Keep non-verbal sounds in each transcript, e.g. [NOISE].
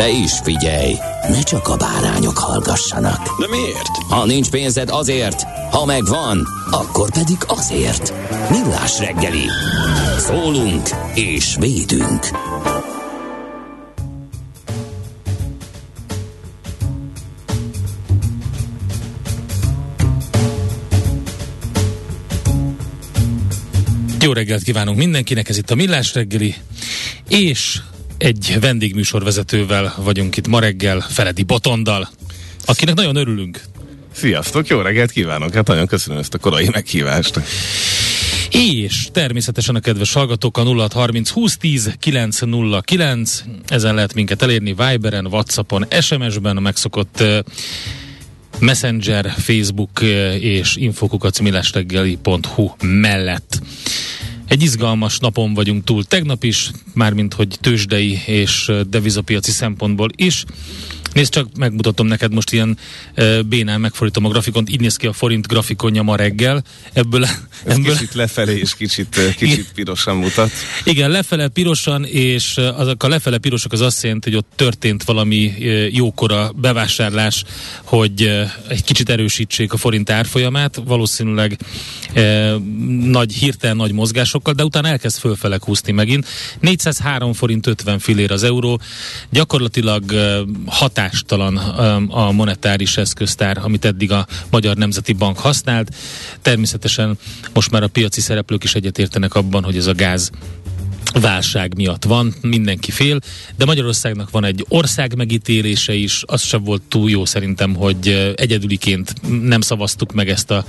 De is figyelj, ne csak a bárányok hallgassanak. De miért? Ha nincs pénzed azért, ha megvan, akkor pedig azért. Millás reggeli. Szólunk és védünk. Jó reggelt kívánunk mindenkinek, ez itt a Millás reggeli, és egy vendégműsorvezetővel vagyunk itt ma reggel, Feledi Botondal, akinek nagyon örülünk. Sziasztok, jó reggelt kívánok! Hát nagyon köszönöm ezt a korai meghívást. És természetesen a kedves hallgatók a 0630 2010 909, ezen lehet minket elérni Viberen, Whatsappon, SMS-ben, a megszokott uh, Messenger, Facebook uh, és infokukacmillásreggeli.hu mellett. Egy izgalmas napon vagyunk túl tegnap is, mármint hogy tőzsdei és devizapiaci szempontból is. Nézd csak, megmutatom neked most ilyen uh, bénán megfordítom a grafikont, így néz ki a forint grafikonja ma reggel. Ebből, Ez ebből kicsit lefelé és kicsit, kicsit pirosan mutat. igen, lefele pirosan, és azok a lefele pirosok az azt jelenti, hogy ott történt valami jókora bevásárlás, hogy egy kicsit erősítsék a forint árfolyamát, valószínűleg eh, nagy, hirtelen nagy mozgásokkal, de utána elkezd fölfele húzni megint. 403 forint 50 fillér az euró, gyakorlatilag eh, hatástalan a monetáris eszköztár, amit eddig a Magyar Nemzeti Bank használt. Természetesen most már a piaci szereplők is egyetértenek abban, hogy ez a gáz válság miatt van, mindenki fél, de Magyarországnak van egy ország megítélése is, az sem volt túl jó szerintem, hogy egyedüliként nem szavaztuk meg ezt a,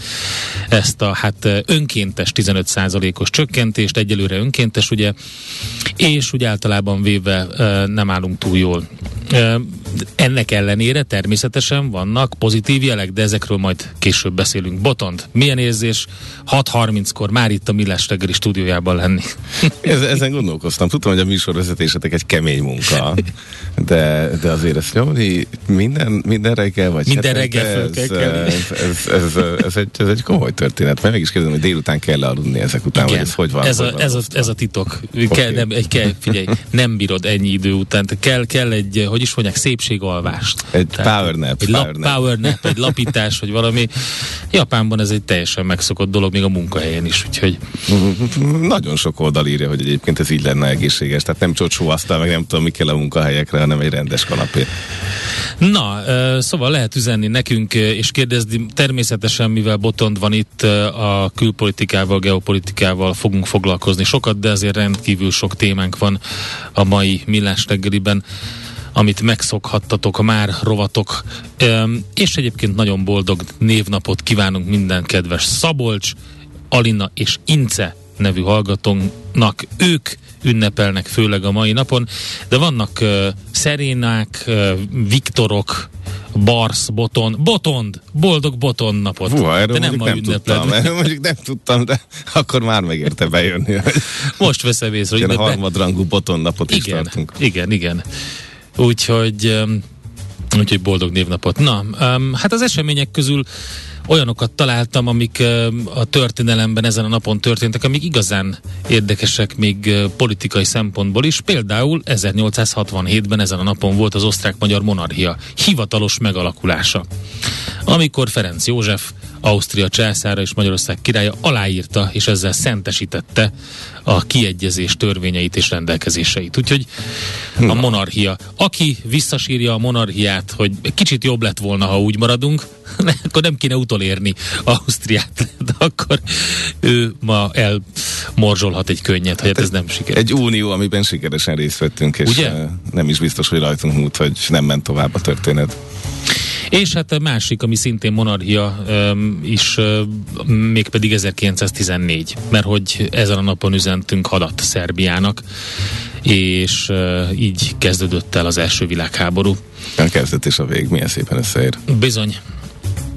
ezt a hát önkéntes 15%-os csökkentést, egyelőre önkéntes, ugye, és úgy általában véve nem állunk túl jól. Ennek ellenére természetesen vannak pozitív jelek, de ezekről majd később beszélünk. Botond, milyen érzés 6.30-kor már itt a Millás reggeli stúdiójában lenni? [LAUGHS] Ez, ezen gondolkoztam. Tudtam, hogy a műsorvezetésetek egy kemény munka, de, de azért ezt nyomni minden, minden reggel, vagy Minden reggel föl kell ez, ez, ez, ez, ez, egy, ez egy komoly történet, mert meg is kérdezem, hogy délután kell aludni ezek után, vagy ez hogy van? ez, a, ez, a, ez a titok. Okay. Kell, nem, egy, kell, figyelj, nem bírod ennyi idő után. Te Kell, kell egy, hogy is mondják, szépségalvást. Egy Tehát power nap, Egy power lap, nap. power nap, egy lapítás, vagy valami. Japánban ez egy teljesen megszokott dolog, még a munkahelyen is, úgyhogy Nagyon sok oldal írja, hogy egyébként ez így lenne egészséges. Tehát nem csocsó asztal, meg nem tudom, mi kell a munkahelyekre, hanem egy rendes kanapé. Na, szóval lehet üzenni nekünk, és kérdezni, természetesen, mivel Botond van itt, a külpolitikával, geopolitikával fogunk foglalkozni sokat, de azért rendkívül sok témánk van a mai millás reggeliben amit megszokhattatok már rovatok, és egyébként nagyon boldog névnapot kívánunk minden kedves Szabolcs, Alina és Ince nevű hallgatónknak. Ők ünnepelnek főleg a mai napon, de vannak uh, Szerénák, uh, Viktorok, Barsz, Boton, Botond, boldog Botond napot. Hú, erről de nem ma nem ünnepled. tudtam. Erről mondjuk nem tudtam, de akkor már megérte bejönni, Most veszem észre, hogy ilyen harmadrangú botonnapot is igen, tartunk. igen, igen. Úgyhogy, úgyhogy boldog névnapot. Na, hát az események közül olyanokat találtam, amik a történelemben ezen a napon történtek, amik igazán érdekesek még politikai szempontból is. Például 1867-ben ezen a napon volt az osztrák-magyar monarchia hivatalos megalakulása. Amikor Ferenc József Ausztria császára és Magyarország királya aláírta, és ezzel szentesítette a kiegyezés törvényeit és rendelkezéseit. Úgyhogy a monarchia. Aki visszasírja a monarchiát, hogy kicsit jobb lett volna, ha úgy maradunk, [LAUGHS] akkor nem kéne utolérni Ausztriát, de akkor ő ma elmorzsolhat egy könnyet, hogy hát ez nem sikerült. Egy unió, amiben sikeresen részt vettünk, és Ugye? nem is biztos, hogy rajtunk múlt, hogy nem ment tovább a történet. És hát a másik, ami szintén monarchia is, mégpedig 1914, mert hogy ezen a napon üzentünk hadat Szerbiának, és így kezdődött el az első világháború. A kezdet és a vég milyen szépen összeér. Bizony.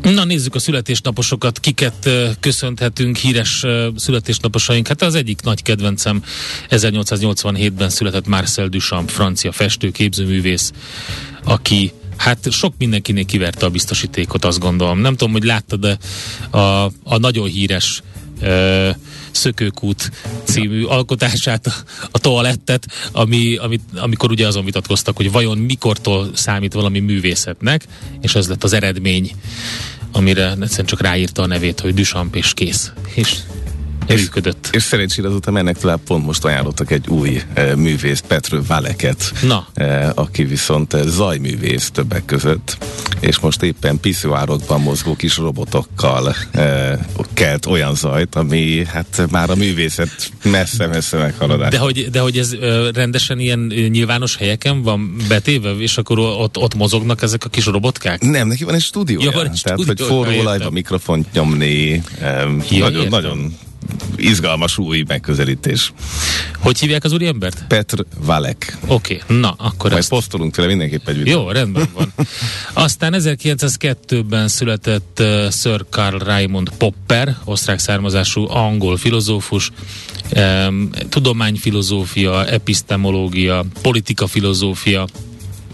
Na nézzük a születésnaposokat, kiket uh, köszönhetünk, híres uh, születésnaposaink. Hát az egyik nagy kedvencem 1887-ben született Marcel Duchamp, francia festő, képzőművész, aki Hát sok mindenkinek kiverte a biztosítékot, azt gondolom. Nem tudom, hogy láttad de a, a nagyon híres ö, Szökőkút című alkotását, a, toalettet, ami, amit, amikor ugye azon vitatkoztak, hogy vajon mikortól számít valami művészetnek, és ez lett az eredmény, amire egyszerűen csak ráírta a nevét, hogy Duchamp és kész. És működött. És szerencsére azután mennek tovább, pont most ajánlottak egy új e, művész, Petr Valeket, Na. e, aki viszont e, zajművész többek között, és most éppen piszoárokban mozgó kis robotokkal e, kelt olyan zajt, ami hát már a művészet messze-messze meghaladás. De hogy, de hogy ez ö, rendesen ilyen nyilvános helyeken van betéve, és akkor ott, ott mozognak ezek a kis robotkák? Nem, neki van egy stúdiója. Ja, van egy Tehát, hogy forró olajba mikrofont nyomni, um, Ja, nagyon, értem. nagyon izgalmas új megközelítés. Hogy hívják az úriembert? Petr Valek. Oké, okay, na, akkor Majd ezt... posztolunk tőle mindenképp egy videót. Jó, rendben van. Aztán 1902-ben született uh, Sir Karl Raimund Popper, osztrák származású angol filozófus, um, tudományfilozófia, epistemológia, politikafilozófia,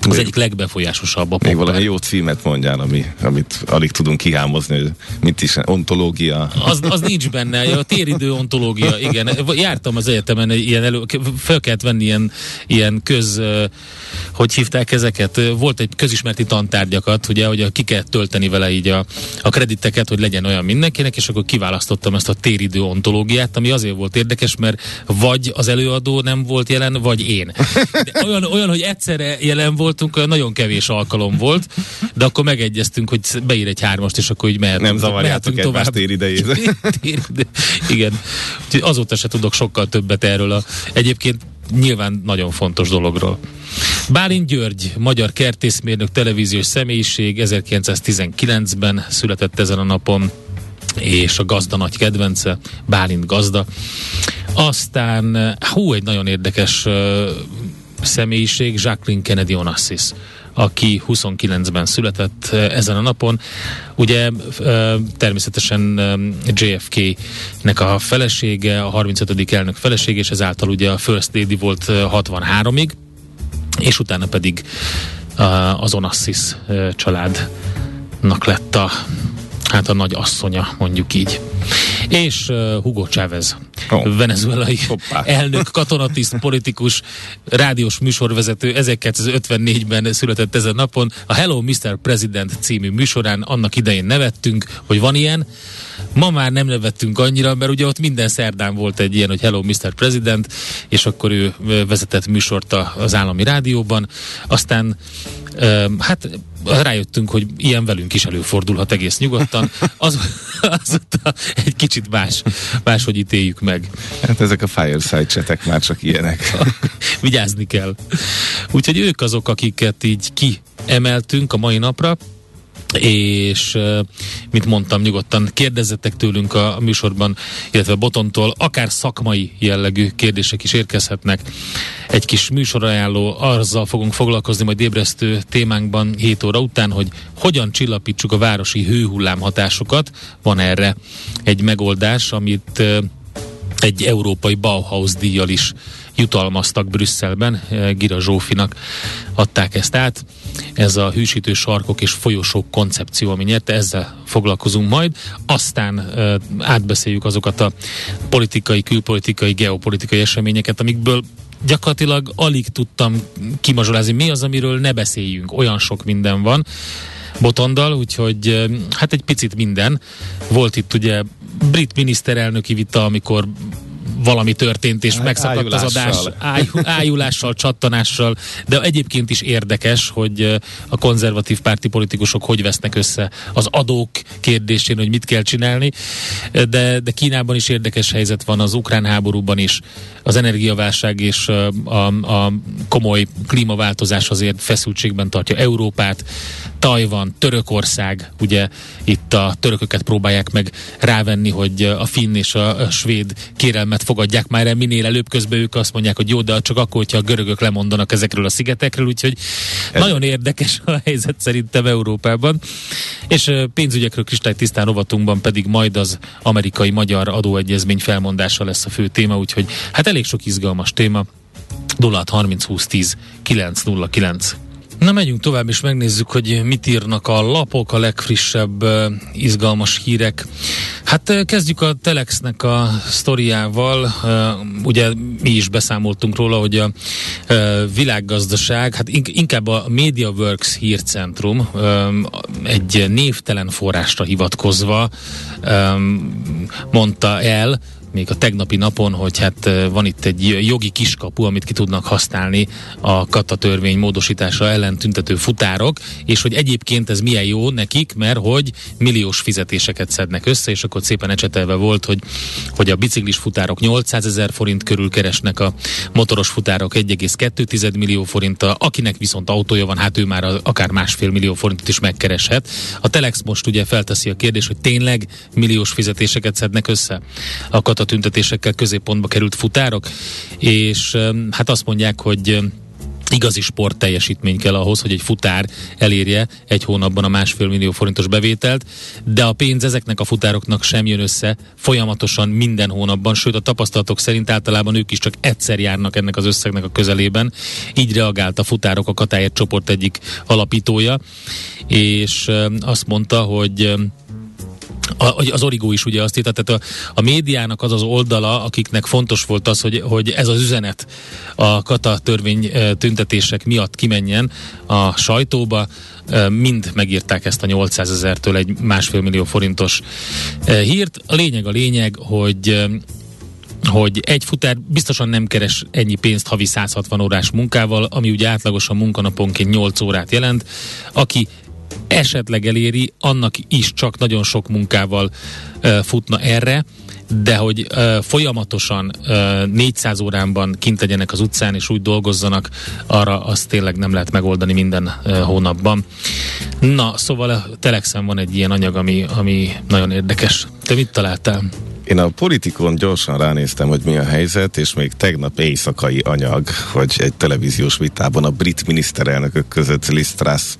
az egyik legbefolyásosabb a Még Popper. valami jó címet mondjál, ami, amit alig tudunk kihámozni, hogy mit is, ontológia. Az, az nincs benne, a téridő ontológia, igen. Jártam az egyetemen, egy ilyen elő, fel kellett venni ilyen, ilyen köz, hogy hívták ezeket, volt egy közismerti tantárgyakat, ugye, hogy ki kell tölteni vele így a, a krediteket, hogy legyen olyan mindenkinek, és akkor kiválasztottam ezt a téridő ontológiát, ami azért volt érdekes, mert vagy az előadó nem volt jelen, vagy én. De olyan, olyan, hogy egyszerre jelen voltunk, nagyon kevés alkalom volt, de akkor megegyeztünk, hogy beír egy hármast, és akkor így mehetünk, Nem zavarjátok tovább. téridejét. [LAUGHS] Igen. Úgyhogy azóta se tudok sokkal többet erről a egyébként nyilván nagyon fontos dologról. Bálint György, magyar kertészmérnök, televíziós személyiség, 1919-ben született ezen a napon, és a gazda nagy kedvence, Bálint gazda. Aztán, hú, egy nagyon érdekes személyiség, Jacqueline Kennedy Onassis aki 29-ben született ö, ezen a napon. Ugye ö, természetesen ö, JFK-nek a felesége, a 35. elnök felesége, és ezáltal ugye a First Lady volt ö, 63-ig, és utána pedig az Onassis családnak lett a hát a nagy asszonya, mondjuk így. És Hugo Chávez. Oh. venezuelai Hoppá. elnök, katonatiszt, politikus, rádiós műsorvezető, 1954-ben született ezen napon. A Hello Mr. President című műsorán annak idején nevettünk, hogy van ilyen. Ma már nem nevettünk annyira, mert ugye ott minden szerdán volt egy ilyen, hogy Hello Mr. President, és akkor ő vezetett műsort az állami rádióban. Aztán hát rájöttünk, hogy ilyen velünk is előfordulhat egész nyugodtan. Az, azóta egy kicsit más, máshogy ítéljük meg. Hát ezek a fireside csetek már csak ilyenek. [LAUGHS] Vigyázni kell. Úgyhogy ők azok, akiket így kiemeltünk a mai napra, és ö, mint mondtam, nyugodtan kérdezzetek tőlünk a, műsorban, illetve Botontól, akár szakmai jellegű kérdések is érkezhetnek. Egy kis műsorajánló, azzal fogunk foglalkozni majd ébresztő témánkban 7 óra után, hogy hogyan csillapítsuk a városi hőhullám hatásokat. Van erre egy megoldás, amit egy európai Bauhaus díjjal is jutalmaztak Brüsszelben, Gira Zsófinak adták ezt át. Ez a hűsítő sarkok és folyosók koncepció, ami nyerte, ezzel foglalkozunk majd. Aztán átbeszéljük azokat a politikai, külpolitikai, geopolitikai eseményeket, amikből gyakorlatilag alig tudtam kimazsolázni, mi az, amiről ne beszéljünk. Olyan sok minden van. Botondal, úgyhogy hát egy picit minden. Volt itt ugye brit miniszterelnöki vita, amikor valami történt, és megszakadt az adás. áj, ájulással, csattanással, de egyébként is érdekes, hogy a konzervatív párti politikusok hogy vesznek össze az adók kérdésén, hogy mit kell csinálni, de, de Kínában is érdekes helyzet van, az ukrán háborúban is, az energiaválság és a, a komoly klímaváltozás azért feszültségben tartja Európát, Tajvan, Törökország, ugye itt a törököket próbálják meg rávenni, hogy a finn és a, svéd kérelmet fogadják már el minél előbb, közben ők azt mondják, hogy jó, de csak akkor, hogyha a görögök lemondanak ezekről a szigetekről, úgyhogy Ez... nagyon érdekes a helyzet szerintem Európában. És pénzügyekről tisztán rovatunkban pedig majd az amerikai-magyar adóegyezmény felmondása lesz a fő téma, úgyhogy hát elég sok izgalmas téma. 0 30 20 10 909 Na megyünk tovább, és megnézzük, hogy mit írnak a lapok, a legfrissebb izgalmas hírek. Hát kezdjük a Telexnek a sztoriával. Ugye mi is beszámoltunk róla, hogy a világgazdaság, hát in- inkább a MediaWorks hírcentrum um, egy névtelen forrásra hivatkozva mondta el, még a tegnapi napon, hogy hát van itt egy jogi kiskapu, amit ki tudnak használni a kata törvény módosítása ellen tüntető futárok, és hogy egyébként ez milyen jó nekik, mert hogy milliós fizetéseket szednek össze, és akkor szépen ecsetelve volt, hogy, hogy a biciklis futárok 800 ezer forint körül keresnek, a motoros futárok 1,2 millió forinttal, akinek viszont autója van, hát ő már akár másfél millió forintot is megkereshet. A Telex most ugye felteszi a kérdést, hogy tényleg milliós fizetéseket szednek össze a kata tüntetésekkel középpontba került futárok, és hát azt mondják, hogy igazi sport teljesítmény kell ahhoz, hogy egy futár elérje egy hónapban a másfél millió forintos bevételt, de a pénz ezeknek a futároknak sem jön össze folyamatosan minden hónapban, sőt a tapasztalatok szerint általában ők is csak egyszer járnak ennek az összegnek a közelében. Így reagált a futárok a Katáért csoport egyik alapítója, és azt mondta, hogy a, az Origó is ugye azt írta, tehát a, a médiának az az oldala, akiknek fontos volt az, hogy, hogy ez az üzenet a kata törvény tüntetések miatt kimenjen a sajtóba, mind megírták ezt a 800 ezertől egy másfél millió forintos hírt. A lényeg a lényeg, hogy hogy egy futár biztosan nem keres ennyi pénzt havi 160 órás munkával, ami ugye átlagosan munkanaponként 8 órát jelent. Aki esetleg eléri, annak is csak nagyon sok munkával uh, futna erre, de hogy uh, folyamatosan uh, 400 óránban kint legyenek az utcán és úgy dolgozzanak, arra azt tényleg nem lehet megoldani minden uh, hónapban. Na, szóval a Telexen van egy ilyen anyag, ami, ami nagyon érdekes. Te mit találtál? Én a politikon gyorsan ránéztem, hogy mi a helyzet, és még tegnap éjszakai anyag, hogy egy televíziós vitában a brit miniszterelnökök között Liz Truss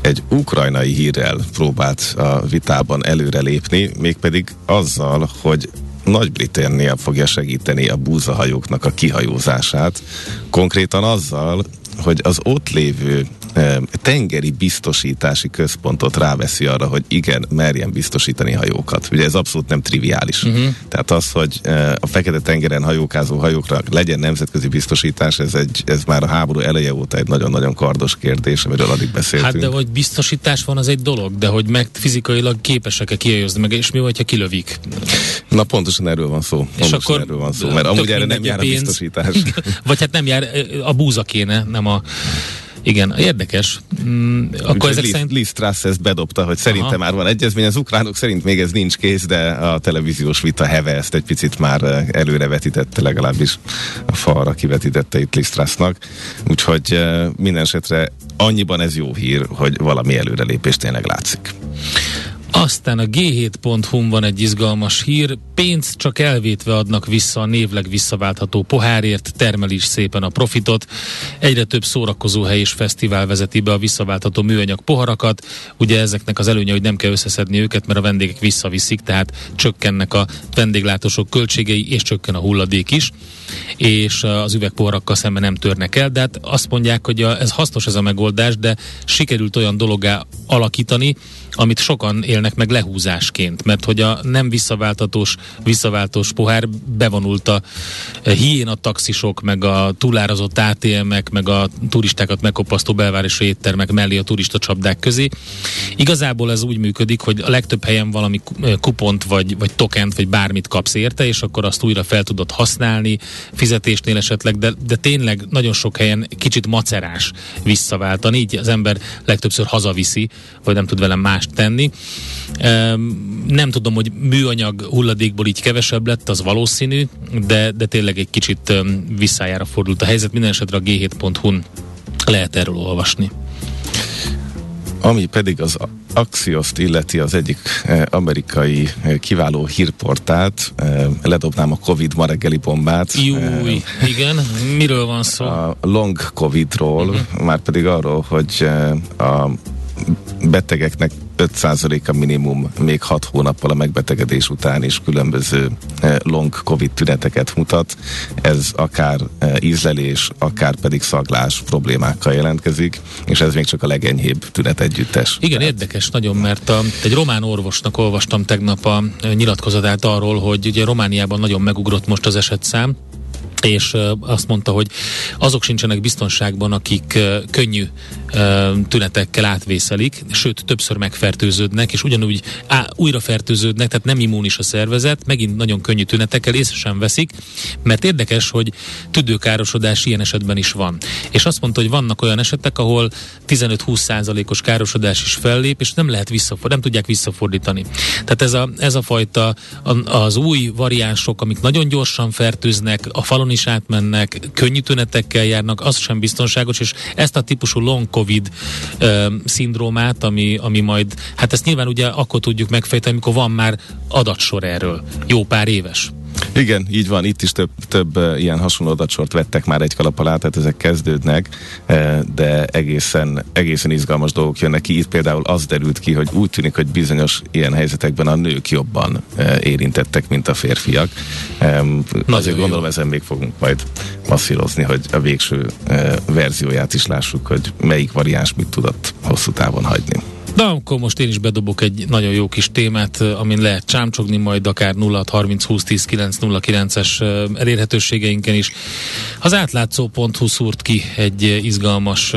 egy ukrajnai hírrel próbált a vitában előrelépni, mégpedig azzal, hogy nagy-Britannia fogja segíteni a búzahajóknak a kihajózását, konkrétan azzal, hogy az ott lévő tengeri biztosítási központot ráveszi arra, hogy igen, merjen biztosítani hajókat. Ugye ez abszolút nem triviális. Uh-huh. Tehát az, hogy a fekete tengeren hajókázó hajókra legyen nemzetközi biztosítás, ez, egy, ez már a háború eleje óta egy nagyon-nagyon kardos kérdés, amiről addig beszéltünk. Hát de hogy biztosítás van, az egy dolog, de hogy meg fizikailag képesek-e kihajózni meg, és mi vagy, ha kilövik? Na pontosan erről van szó. És akkor erről van szó, mert amúgy erre nem jár a biztosítás. [LAUGHS] vagy hát nem jár, a búza kéne, nem a igen, érdekes. Mm, akkor ezek Liz, szerint... Liz Truss ezt bedobta, hogy szerintem Aha. már van egyezmény. Az ukránok szerint még ez nincs kész, de a televíziós vita heve ezt egy picit már eh, előrevetítette, legalábbis a falra kivetítette itt Liz Trussnak. Úgyhogy eh, minden esetre annyiban ez jó hír, hogy valami előrelépés tényleg látszik. Aztán a g7.hu van egy izgalmas hír, pénzt csak elvétve adnak vissza a névleg visszaváltható pohárért, termel is szépen a profitot. Egyre több szórakozóhely és fesztivál vezeti be a visszaváltható műanyag poharakat. Ugye ezeknek az előnye, hogy nem kell összeszedni őket, mert a vendégek visszaviszik, tehát csökkennek a vendéglátósok költségei, és csökken a hulladék is és az üvegpoharakkal szemben nem törnek el, de hát azt mondják, hogy ez hasznos ez a megoldás, de sikerült olyan dologá alakítani, amit sokan élnek meg lehúzásként, mert hogy a nem visszaváltatós, visszaváltós pohár bevonult a hiéna taxisok, meg a túlárazott ATM-ek, meg a turistákat megkopasztó belvárosi éttermek mellé a turista csapdák közé. Igazából ez úgy működik, hogy a legtöbb helyen valami kupont, vagy, vagy tokent, vagy bármit kapsz érte, és akkor azt újra fel tudod használni, fizetésnél esetleg, de, de tényleg nagyon sok helyen kicsit macerás visszaváltani, így az ember legtöbbször hazaviszi, vagy nem tud velem mást tenni. Nem tudom, hogy műanyag hulladékból így kevesebb lett, az valószínű, de, de tényleg egy kicsit visszájára fordult a helyzet. Minden esetre a g7.hu-n lehet erről olvasni. Ami pedig az Axios-t illeti az egyik eh, amerikai eh, kiváló hírportált, eh, ledobnám a Covid ma reggeli bombát. Júj, igen, miről van szó? A long Covidról, uh-huh. már pedig arról, hogy a betegeknek 5%-a minimum még 6 hónappal a megbetegedés után is különböző eh, long covid tüneteket mutat. Ez akár eh, ízlelés, akár pedig szaglás problémákkal jelentkezik, és ez még csak a legenyhébb tünet együttes. Igen, Tehát... érdekes nagyon, mert a, egy román orvosnak olvastam tegnap a nyilatkozatát arról, hogy ugye Romániában nagyon megugrott most az esetszám, és azt mondta, hogy azok sincsenek biztonságban, akik könnyű tünetekkel átvészelik, sőt többször megfertőződnek, és ugyanúgy á, újra fertőződnek, tehát nem immunis a szervezet, megint nagyon könnyű tünetekkel észre sem veszik, mert érdekes, hogy tüdőkárosodás ilyen esetben is van. És azt mondta, hogy vannak olyan esetek, ahol 15-20 százalékos károsodás is fellép, és nem lehet visszafordítani, nem tudják visszafordítani. Tehát ez a, ez a fajta az új variánsok, amik nagyon gyorsan fertőznek, a falon is átmennek, könnyű tünetekkel járnak, az sem biztonságos, és ezt a típusú long covid ö, szindrómát, ami, ami majd, hát ezt nyilván ugye akkor tudjuk megfejteni, amikor van már adatsor erről, jó pár éves. Igen, így van, itt is több, több ilyen hasonló adatsort vettek már egy kalap alá, tehát ezek kezdődnek, de egészen, egészen izgalmas dolgok jönnek ki. Itt például az derült ki, hogy úgy tűnik, hogy bizonyos ilyen helyzetekben a nők jobban érintettek, mint a férfiak. Um, azért gondolom, jó. ezen még fogunk majd masszírozni, hogy a végső verzióját is lássuk, hogy melyik variáns mit tudott hosszú távon hagyni. Na, akkor most én is bedobok egy nagyon jó kis témát, amin lehet csámcsogni majd akár 0 30 20 10 9 0 9-es elérhetőségeinken is. Az átlátszó.hu szúrt ki egy izgalmas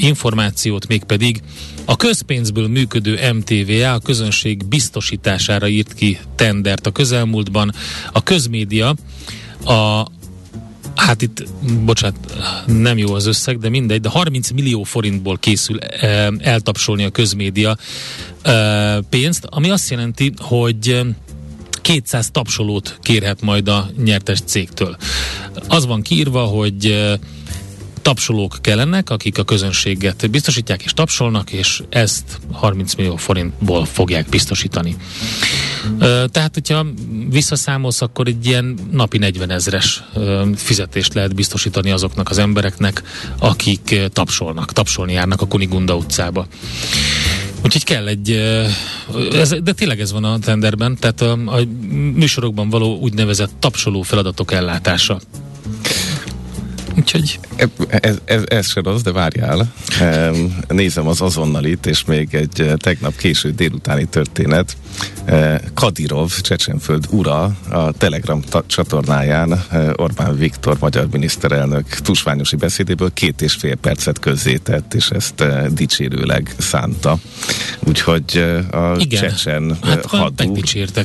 információt, mégpedig a közpénzből működő MTVA a közönség biztosítására írt ki tendert a közelmúltban. A közmédia a Hát itt, bocsánat, nem jó az összeg, de mindegy, de 30 millió forintból készül e, eltapsolni a közmédia e, pénzt, ami azt jelenti, hogy 200 tapsolót kérhet majd a nyertes cégtől. Az van kiírva, hogy tapsolók kellenek, akik a közönséget biztosítják és tapsolnak, és ezt 30 millió forintból fogják biztosítani. Tehát, hogyha visszaszámolsz, akkor egy ilyen napi 40 ezres fizetést lehet biztosítani azoknak az embereknek, akik tapsolnak, tapsolni járnak a Kunigunda utcába. Úgyhogy kell egy, ez, de tényleg ez van a tenderben, tehát a, a műsorokban való úgynevezett tapsoló feladatok ellátása. Úgyhogy... Ez, ez, ez se rossz, de várjál. Nézem az azonnalit, és még egy eh, tegnap késő délutáni történet. Eh, Kadirov, Csecsenföld ura a Telegram csatornáján eh, Orbán Viktor, magyar miniszterelnök tusványosi beszédéből két és fél percet közzétett, és ezt dicsérőleg szánta. Úgyhogy a Igen. csecsen hát, hadú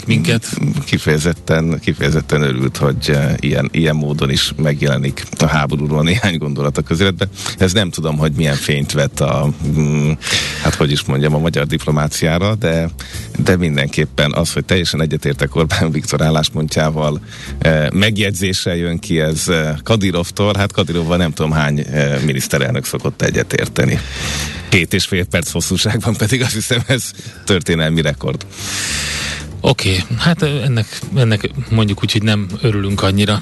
minket. Kifejezetten, kifejezetten örült, hogy ilyen, ilyen módon is megjelenik a háborúról néhány gondolat a közéletben. Ez nem tudom, hogy milyen fényt vett a, mm, hát hogy is mondjam, a magyar diplomáciára, de, de mindenképpen az, hogy teljesen egyetértek Orbán Viktor álláspontjával, eh, megjegyzéssel jön ki ez eh, Kadirovtól, hát Kadirovval nem tudom hány eh, miniszterelnök szokott egyetérteni. Két és fél perc hosszúságban pedig azt hiszem ez történelmi rekord. Oké, okay, hát ennek, ennek mondjuk úgy, hogy nem örülünk annyira.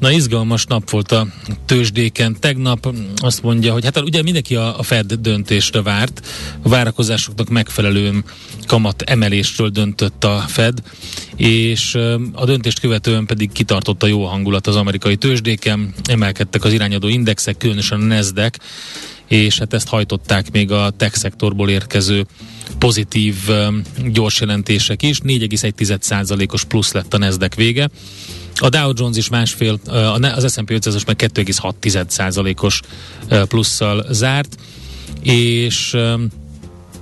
Na, izgalmas nap volt a tőzsdéken. Tegnap azt mondja, hogy hát ugye mindenki a, a Fed döntésre várt, a várakozásoknak megfelelően kamat emelésről döntött a Fed, és a döntést követően pedig kitartott a jó hangulat az amerikai tőzsdéken, emelkedtek az irányadó indexek, különösen a Nasdaq, és hát ezt hajtották még a tech szektorból érkező pozitív gyors jelentések is. 4,1%-os plusz lett a Nasdaq vége. A Dow Jones is másfél, az S&P 500-as meg 2,6%-os plusszal zárt, és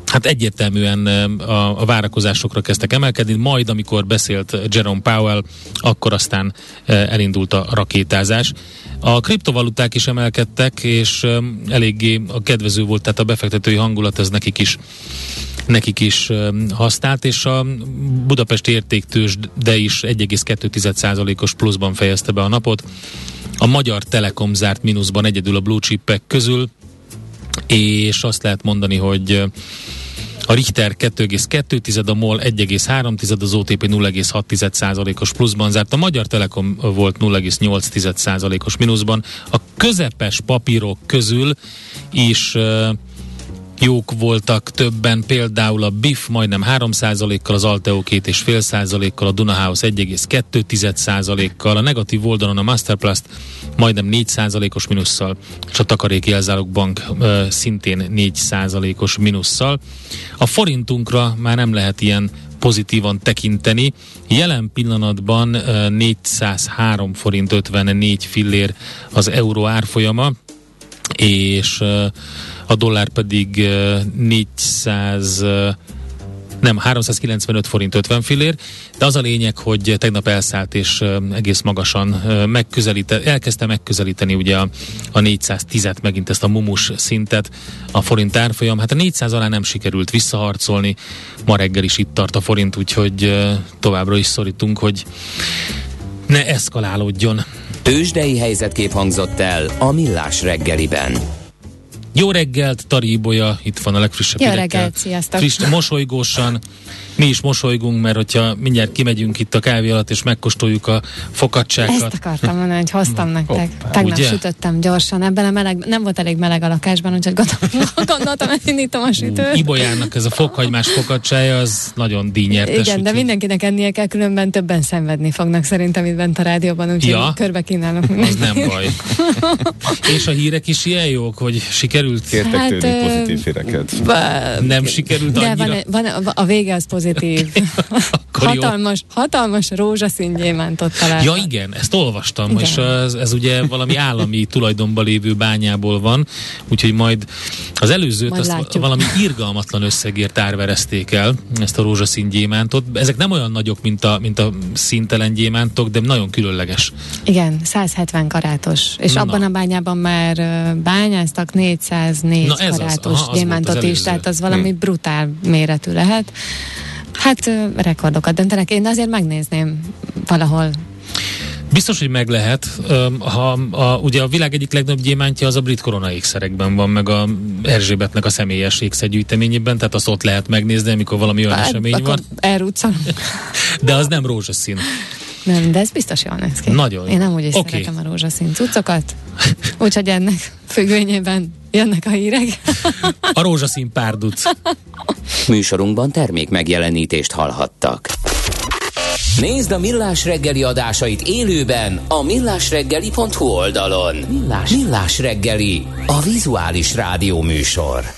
Hát egyértelműen a, a várakozásokra kezdtek emelkedni, majd amikor beszélt Jerome Powell, akkor aztán elindult a rakétázás. A kriptovaluták is emelkedtek, és eléggé a kedvező volt, tehát a befektetői hangulat ez nekik is nekik is használt, és a Budapesti értéktős, de is 1,2%-os pluszban fejezte be a napot. A Magyar Telekom zárt mínuszban egyedül a blue chipek közül, és azt lehet mondani, hogy a Richter 2,2, a MOL 1,3, az OTP 0,6%-os pluszban zárt. A Magyar Telekom volt 0,8%-os mínuszban. A közepes papírok közül is jók voltak többen, például a BIF majdnem 3%-kal, az Alteo 2,5%-kal, a Dunahouse 1,2%-kal, a negatív oldalon a Masterplast majdnem 4%-os minusszal, és a Takarék Jelzálog Bank ö, szintén 4%-os minusszal. A forintunkra már nem lehet ilyen pozitívan tekinteni. Jelen pillanatban 403 forint 54 fillér az euró árfolyama, és a dollár pedig 400 nem, 395 forint 50 fillér, de az a lényeg, hogy tegnap elszállt és egész magasan megközelíte, elkezdte megközelíteni ugye a, a 410-et, megint ezt a mumus szintet, a forint árfolyam. Hát a 400 alá nem sikerült visszaharcolni, ma reggel is itt tart a forint, úgyhogy továbbra is szorítunk, hogy ne eszkalálódjon. Tőzsdei helyzetkép hangzott el a Millás reggeliben. Jó reggelt, Tari Ibolya, itt van a legfrissebb Jó reggelt, sziasztok! Friss, mosolygósan, mi is mosolygunk, mert hogyha mindjárt kimegyünk itt a kávé alatt, és megkóstoljuk a fokacsákat. Ezt akartam mondani, hogy hoztam nektek. Tegnap Ugye? sütöttem gyorsan, ebben a meleg, nem volt elég meleg a lakásban, úgyhogy gondoltam, [LAUGHS] gondoltam hogy indítom a sütőt. Ibolyának ez a fokhagymás fokacsája, az nagyon dínyertes. Igen, úgyhogy... de mindenkinek ennie kell, különben többen szenvedni fognak szerintem itt bent a rádióban, úgyhogy ja, körbe kínálok Az nem baj. [LAUGHS] és a hírek is ilyen jók, hogy sikerült? Kértek hát, tőlük pozitív híreket. Nem sikerült de annyira? Van, van, a vége az pozitív pozitív. [LAUGHS] hatalmas, hatalmas rózsaszín gyémántot találtam. Ja igen, ezt olvastam, igen. és ez, ez ugye valami állami tulajdonban lévő bányából van, úgyhogy majd az előzőt majd azt látjuk. valami irgalmatlan összegért árverezték el, ezt a rózsaszín gyémántot. Ezek nem olyan nagyok, mint a, mint a szintelen gyémántok, de nagyon különleges. Igen, 170 karátos. És Na. abban a bányában már bányáztak 404 Na karátos az, aha, gyémántot is, tehát az valami hmm. brutál méretű lehet. Hát rekordokat döntenek. Én azért megnézném valahol Biztos, hogy meg lehet. Ha, a, ugye a világ egyik legnagyobb gyémántja az a brit korona ékszerekben van, meg a Erzsébetnek a személyes ékszergyűjteményében, tehát azt ott lehet megnézni, amikor valami olyan hát, esemény van. De az nem rózsaszín. Nem, de ez biztos jól néz ki. Nagyon Én nem úgy is okay. szeretem a rózsaszín cuccokat, úgyhogy ennek függvényében jönnek a hírek. a rózsaszín párduc. Műsorunkban termék megjelenítést hallhattak. Nézd a Millás reggeli adásait élőben a millásreggeli.hu oldalon. Millás, Millás reggeli, a vizuális rádió műsor.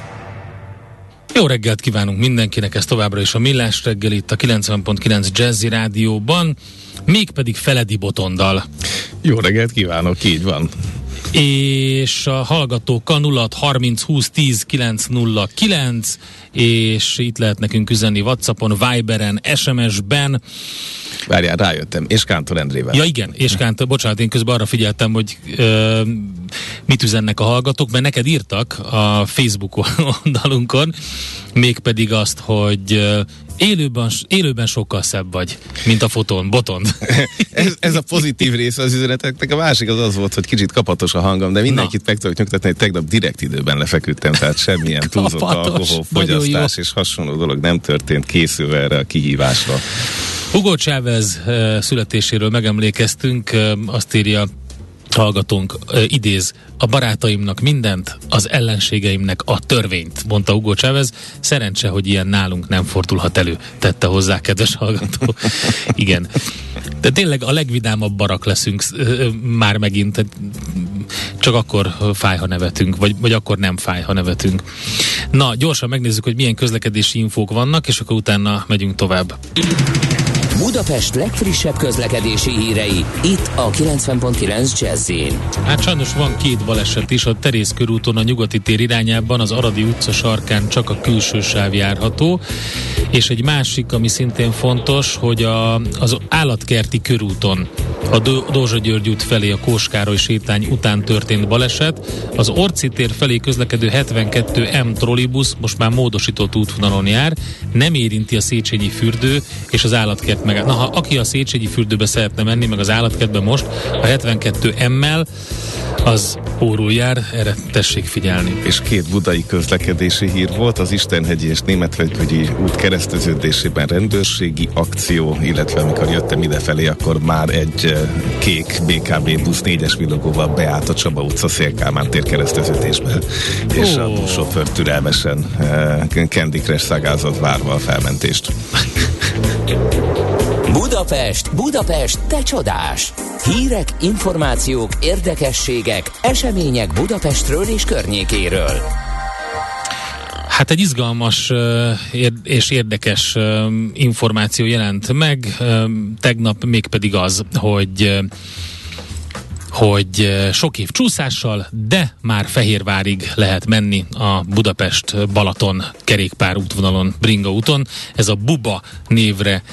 Jó reggelt kívánunk mindenkinek, ez továbbra is a Millás reggel itt a 90.9 Jazzy Rádióban, mégpedig Feledi Botondal. Jó reggelt kívánok, így van. És a hallgatókkal 0 30 20 10 909 és itt lehet nekünk üzenni Whatsappon, Viberen, SMS-ben. Várjál, rájöttem, és Kántor Endrével. Ja igen, és Kántor, bocsánat, én közben arra figyeltem, hogy ö, mit üzennek a hallgatók, mert neked írtak a Facebook oldalunkon, mégpedig azt, hogy Élőben, élőben sokkal szebb vagy, mint a fotón, botond. [LAUGHS] ez, ez a pozitív része az üzeneteknek, a másik az az volt, hogy kicsit kapatos a hangom, de mindenkit Na. meg tudok nyugtatni, hogy tegnap direkt időben lefeküdtem, tehát semmilyen [LAUGHS] túlzott alkoholfogyasztás és hasonló dolog nem történt készülve erre a kihívásra. Hugo Chávez születéséről megemlékeztünk, azt írja hallgatónk idéz, a barátaimnak mindent, az ellenségeimnek a törvényt, mondta Hugo Chávez. Szerencse, hogy ilyen nálunk nem fordulhat elő, tette hozzá, kedves hallgató. [LAUGHS] Igen. De tényleg a legvidámabb barak leszünk már megint. Csak akkor fáj, ha nevetünk, vagy, vagy akkor nem fáj, ha nevetünk. Na, gyorsan megnézzük, hogy milyen közlekedési infók vannak, és akkor utána megyünk tovább. Budapest legfrissebb közlekedési hírei, itt a 90.9 jazz Hát sajnos van két baleset is, a Terész körúton a nyugati tér irányában, az Aradi utca sarkán csak a külső sáv járható, és egy másik, ami szintén fontos, hogy a, az állatkerti körúton a Dózsa György út felé a Kóskároly sétány után történt baleset. Az Orci tér felé közlekedő 72 M trollibusz most már módosított útvonalon jár, nem érinti a Széchenyi fürdő és az állatkert meg. Na, ha aki a Széchenyi fürdőbe szeretne menni, meg az állatkertbe most, a 72 M-mel, az órul jár, erre tessék figyelni. És két budai közlekedési hír volt, az Istenhegyi és Németvegyi út kereszteződésében rendőrségi akció, illetve amikor jöttem idefelé, akkor már egy eh, kék BKB busz négyes villogóval beállt a Csaba utca Szélkálmán tér kereszteződésbe, és oh. a buszsofőr türelmesen uh, Candy Crush szagázott várva a felmentést. [LAUGHS] Budapest, Budapest, te csodás! Hírek, információk, érdekességek, események Budapestről és környékéről. Hát egy izgalmas és érdekes információ jelent meg, tegnap mégpedig az, hogy hogy sok év csúszással, de már Fehérvárig lehet menni a Budapest-Balaton kerékpár útvonalon, Bringa úton. Ez a Buba névre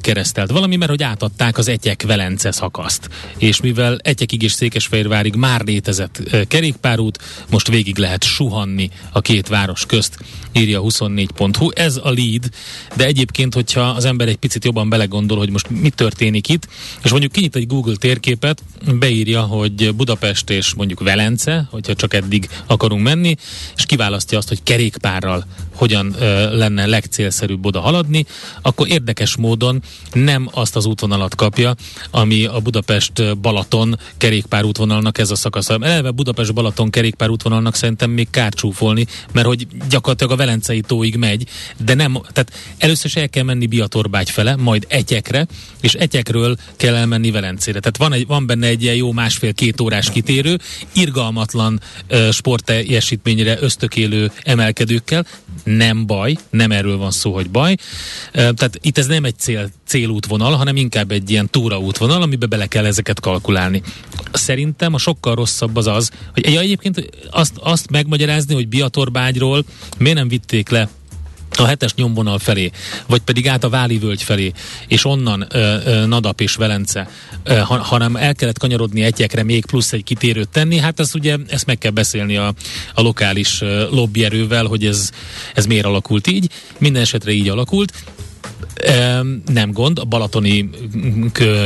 keresztelt valami, mert hogy átadták az Etyek-Velence szakaszt. És mivel Etyekig és Székesfehérvárig már létezett kerékpárút, most végig lehet suhanni a két város közt, írja 24.hu. Ez a lead, de egyébként, hogyha az ember egy picit jobban belegondol, hogy most mi történik itt, és mondjuk kinyit egy Google térképet, beírja, hogy Budapest és mondjuk Velence, hogyha csak eddig akarunk menni, és kiválasztja azt, hogy kerékpárral hogyan ö, lenne legcélszerűbb oda haladni, akkor érdekes módon nem azt az útvonalat kapja, ami a Budapest-Balaton kerékpár útvonalnak ez a szakasza. Eleve Budapest-Balaton kerékpár útvonalnak szerintem még kár csúfolni, mert hogy gyakorlatilag a Velencei tóig megy, de nem, tehát először is el kell menni Biatorbágy fele, majd Etyekre, és Etyekről kell elmenni Velencére. Tehát van, egy, van benne egy ilyen jó másfél-két órás kitérő, irgalmatlan uh, sportteljesítményre ösztökélő emelkedőkkel, nem baj, nem erről van szó, hogy baj. Tehát itt ez nem egy cél, célútvonal, hanem inkább egy ilyen túraútvonal, amibe bele kell ezeket kalkulálni. Szerintem a sokkal rosszabb az az, hogy ja, egyébként azt, azt megmagyarázni, hogy Biatorbágyról miért nem vitték le a hetes nyomvonal felé, vagy pedig át a Váli völgy felé, és onnan ö, ö, Nadap és Velence, ö, ha, hanem el kellett kanyarodni egyekre még plusz egy kitérőt tenni, hát ez ugye, ezt meg kell beszélni a, a lokális ö, lobbyerővel, hogy ez, ez miért alakult így. Minden esetre így alakult Nem gond, a balatoni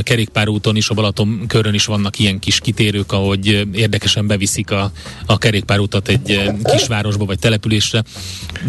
kerékpárúton is, a Balaton körön is vannak ilyen kis kitérők, ahogy érdekesen beviszik a, a kerékpárútat egy kisvárosba vagy településre,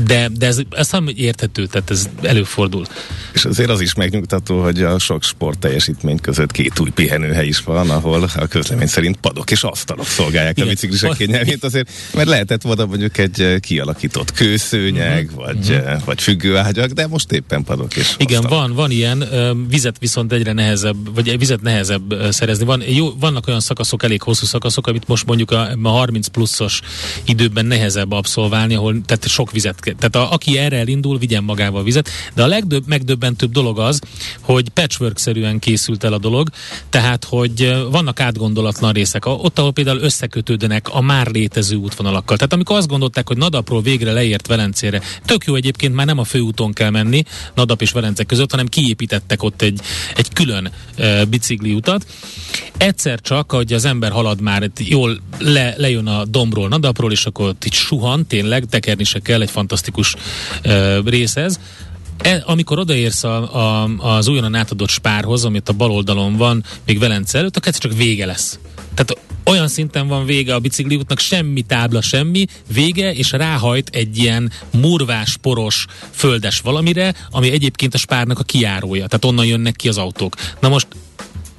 de, de ez, ez nem érthető, tehát ez előfordul. És azért az is megnyugtató, hogy a sok sport teljesítmény között két új pihenőhely is van, ahol a közlemény szerint padok és asztalok szolgálják Igen. a biciklisek kényelmét, azért, mert lehetett volna mondjuk egy kialakított kőszőnyeg, uh-huh. vagy, uh-huh. vagy függőágyak, de most éppen padok és Igen, asztalok. van, van ilyen, vizet viszont egyre nehezebb, vagy vizet nehezebb szerezni. Van, jó, vannak olyan szakaszok, elég hosszú szakaszok, amit most mondjuk a, a 30 pluszos időben nehezebb abszolválni, ahol tehát sok vizet kell. Tehát a, aki erre elindul, vigyen magával vizet, de a legdöbb, megdöbbentőbb dolog az, hogy patchwork-szerűen készült el a dolog, tehát, hogy vannak átgondolatlan részek. Ott, ahol például összekötődnek a már létező útvonalakkal. Tehát amikor azt gondolták, hogy Nadapról végre leért Velencére, tök jó egyébként már nem a főúton kell menni, Nadap és Velence között, hanem kiépítettek ott egy, egy külön uh, bicikliutat. Egyszer csak, hogy az ember halad már, jól le, lejön a dombról, Nadapról, és akkor ott itt suhan, tényleg, tekerni se kell, egy fantasztikus uh, rész ez. E, amikor odaérsz a, a, az újonnan átadott spárhoz, amit a bal oldalon van, még Velence előtt, akkor csak vége lesz. Tehát olyan szinten van vége a bicikliútnak, semmi tábla, semmi, vége, és ráhajt egy ilyen murvás, poros, földes valamire, ami egyébként a spárnak a kiárója. Tehát onnan jönnek ki az autók. Na most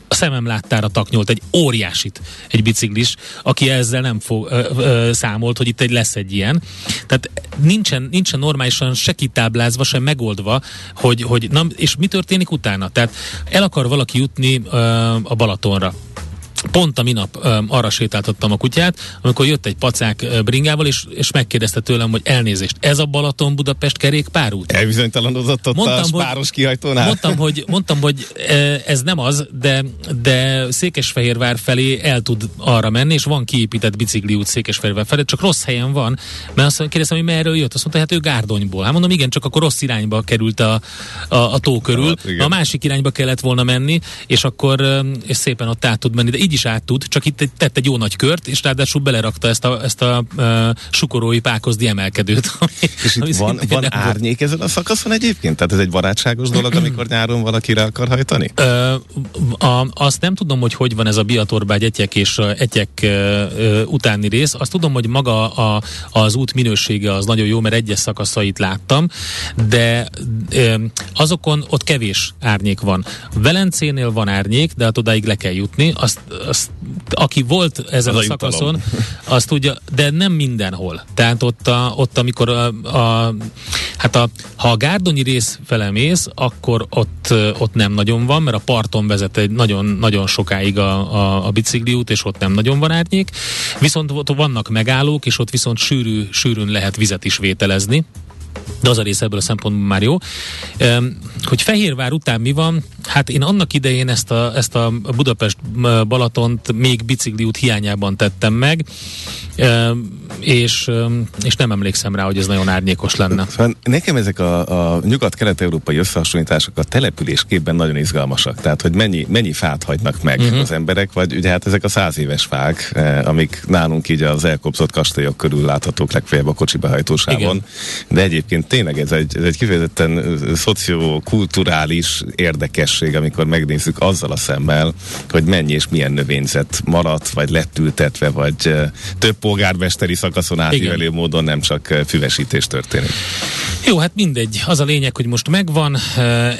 a szemem láttára taknyolt egy óriásit, egy biciklis, aki ezzel nem fog, ö, ö, számolt, hogy itt egy lesz egy ilyen. Tehát nincsen, nincsen normálisan se kitáblázva, se megoldva, hogy, hogy na, és mi történik utána? Tehát el akar valaki jutni ö, a Balatonra pont a minap ö, arra sétáltattam a kutyát, amikor jött egy pacák bringával, és, és megkérdezte tőlem, hogy elnézést, ez a Balaton-Budapest kerékpárút? Elbizonytalanodott ott mondtam, a spáros kihajtónál? Mondtam, hogy, mondtam, hogy ez nem az, de, de Székesfehérvár felé el tud arra menni, és van kiépített bicikliút Székesfehérvár felé, csak rossz helyen van, mert azt kérdeztem, hogy merről jött, azt mondta, hát ő Gárdonyból. Hát mondom, igen, csak akkor rossz irányba került a, a, a tó körül, a másik irányba kellett volna menni, és akkor és szépen ott át tud menni, de így is át tud, csak itt tett egy jó nagy kört, és ráadásul belerakta ezt a, ezt a uh, sukorói pákozdi emelkedőt. [LAUGHS] Ami, és itt van, van árnyék ezen a szakaszon egyébként? Tehát ez egy barátságos dolog, amikor nyáron valakire akar hajtani? Uh, a, azt nem tudom, hogy hogy van ez a biatorbágy etyek és etyek uh, utáni rész. Azt tudom, hogy maga a, az út minősége az nagyon jó, mert egyes szakaszait láttam, de uh, azokon ott kevés árnyék van. Velencénél van árnyék, de hát odáig le kell jutni. Azt azt, aki volt ezen az a, a szakaszon, azt tudja, de nem mindenhol. Tehát ott, a, ott amikor a, a, hát a, ha a gárdonyi rész fele mész, akkor ott, ott nem nagyon van, mert a parton vezet egy nagyon, nagyon sokáig a, a, a bicikliút, és ott nem nagyon van árnyék. Viszont ott vannak megállók, és ott viszont sűrű, sűrűn lehet vizet is vételezni de az a rész ebből a szempontból már jó. Hogy Fehérvár után mi van? Hát én annak idején ezt a, ezt a Budapest-Balatont még bicikliút hiányában tettem meg, és, és nem emlékszem rá, hogy ez nagyon árnyékos lenne. Szóval nekem ezek a, a nyugat-kelet-európai összehasonlítások a településképben nagyon izgalmasak. Tehát, hogy mennyi, mennyi fát hagynak meg uh-huh. az emberek, vagy ugye hát ezek a száz éves fák, eh, amik nálunk így az elkobzott kastélyok körül láthatók legfeljebb a kocsi behajtósávon. Igen. Egyébként tényleg ez egy, ez egy kifejezetten szociokulturális érdekesség, amikor megnézzük azzal a szemmel, hogy mennyi és milyen növényzet maradt, vagy lett ültetve, vagy több polgármesteri szakaszon átívelő módon nem csak füvesítés történik. Jó, hát mindegy. Az a lényeg, hogy most megvan.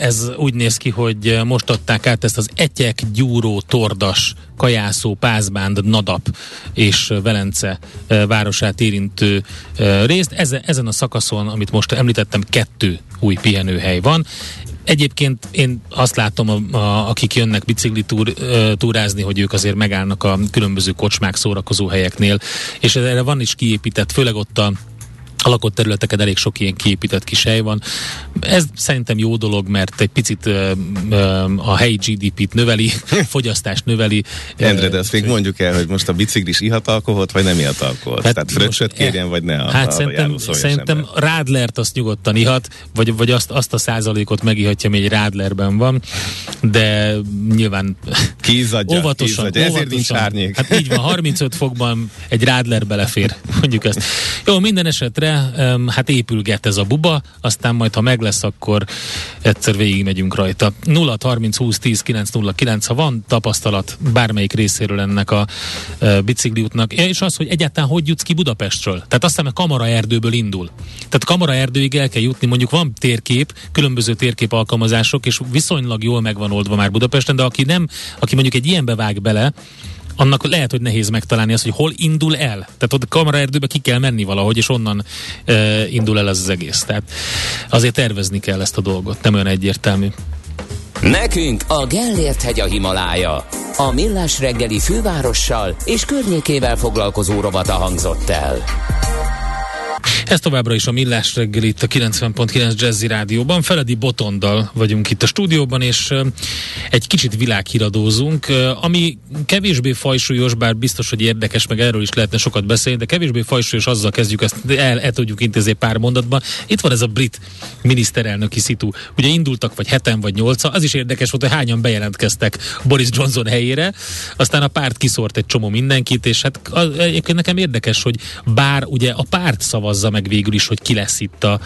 Ez úgy néz ki, hogy most adták át ezt az Etyek, Gyúró, Tordas, Kajászó, Pázbánd, Nadap és Velence városát érintő részt. Ezen a szakaszon, amit most említettem, kettő új pihenőhely van. Egyébként én azt látom, a, a, akik jönnek bicikli túr, túrázni, hogy ők azért megállnak a különböző kocsmák, szórakozó helyeknél, és erre van is kiépített, főleg ott a a lakott területeken elég sok ilyen kiépített kis hely van. Ez szerintem jó dolog, mert egy picit ö, ö, a helyi GDP-t növeli, [LAUGHS] fogyasztást növeli. Endre, de azt még mondjuk el, hogy most a biciklis ihat alkoholt, vagy nem ihat alkoholt? Hát Tehát fröccsöt e- kérjen, vagy ne Hát a szerintem, szerintem Rádlert azt nyugodtan ihat, vagy, vagy azt, azt a százalékot megihatja, ami egy Rádlerben van, de nyilván [LAUGHS] Kízadja, óvatosan, kízadja. Ezért nincs árnyék. Hát így van, 35 fokban egy Rádler belefér, mondjuk ezt. Jó, minden esetre de hát épülget ez a buba, aztán majd ha meg lesz, akkor egyszer végigmegyünk rajta. 0 30 20 10 9 0 9, ha van tapasztalat bármelyik részéről ennek a bicikliútnak, és az, hogy egyáltalán hogy jutsz ki Budapestről. Tehát aztán a Kamara erdőből indul. Tehát Kamara erdőig el kell jutni, mondjuk van térkép, különböző térkép alkalmazások, és viszonylag jól megvan oldva már Budapesten, de aki nem, aki mondjuk egy ilyenbe vág bele, annak lehet, hogy nehéz megtalálni azt, hogy hol indul el. Tehát ott a kameraerdőbe ki kell menni valahogy, és onnan e, indul el az, az egész. Tehát azért tervezni kell ezt a dolgot, nem olyan egyértelmű. Nekünk a Gellért hegy a Himalája. A Millás reggeli fővárossal és környékével foglalkozó rovata hangzott el. Ez továbbra is a Millás reggel itt a 90.9 Jazzy Rádióban. Feledi Botondal vagyunk itt a stúdióban, és egy kicsit világhíradózunk, ami kevésbé fajsúlyos, bár biztos, hogy érdekes, meg erről is lehetne sokat beszélni, de kevésbé fajsúlyos, azzal kezdjük, ezt el, el tudjuk intézni pár mondatban. Itt van ez a brit miniszterelnöki szitu. Ugye indultak vagy heten vagy nyolca, az is érdekes volt, hogy hányan bejelentkeztek Boris Johnson helyére, aztán a párt kiszort egy csomó mindenkit, és hát egyébként nekem érdekes, hogy bár ugye a párt szavazza meg végül is, hogy ki lesz itt a,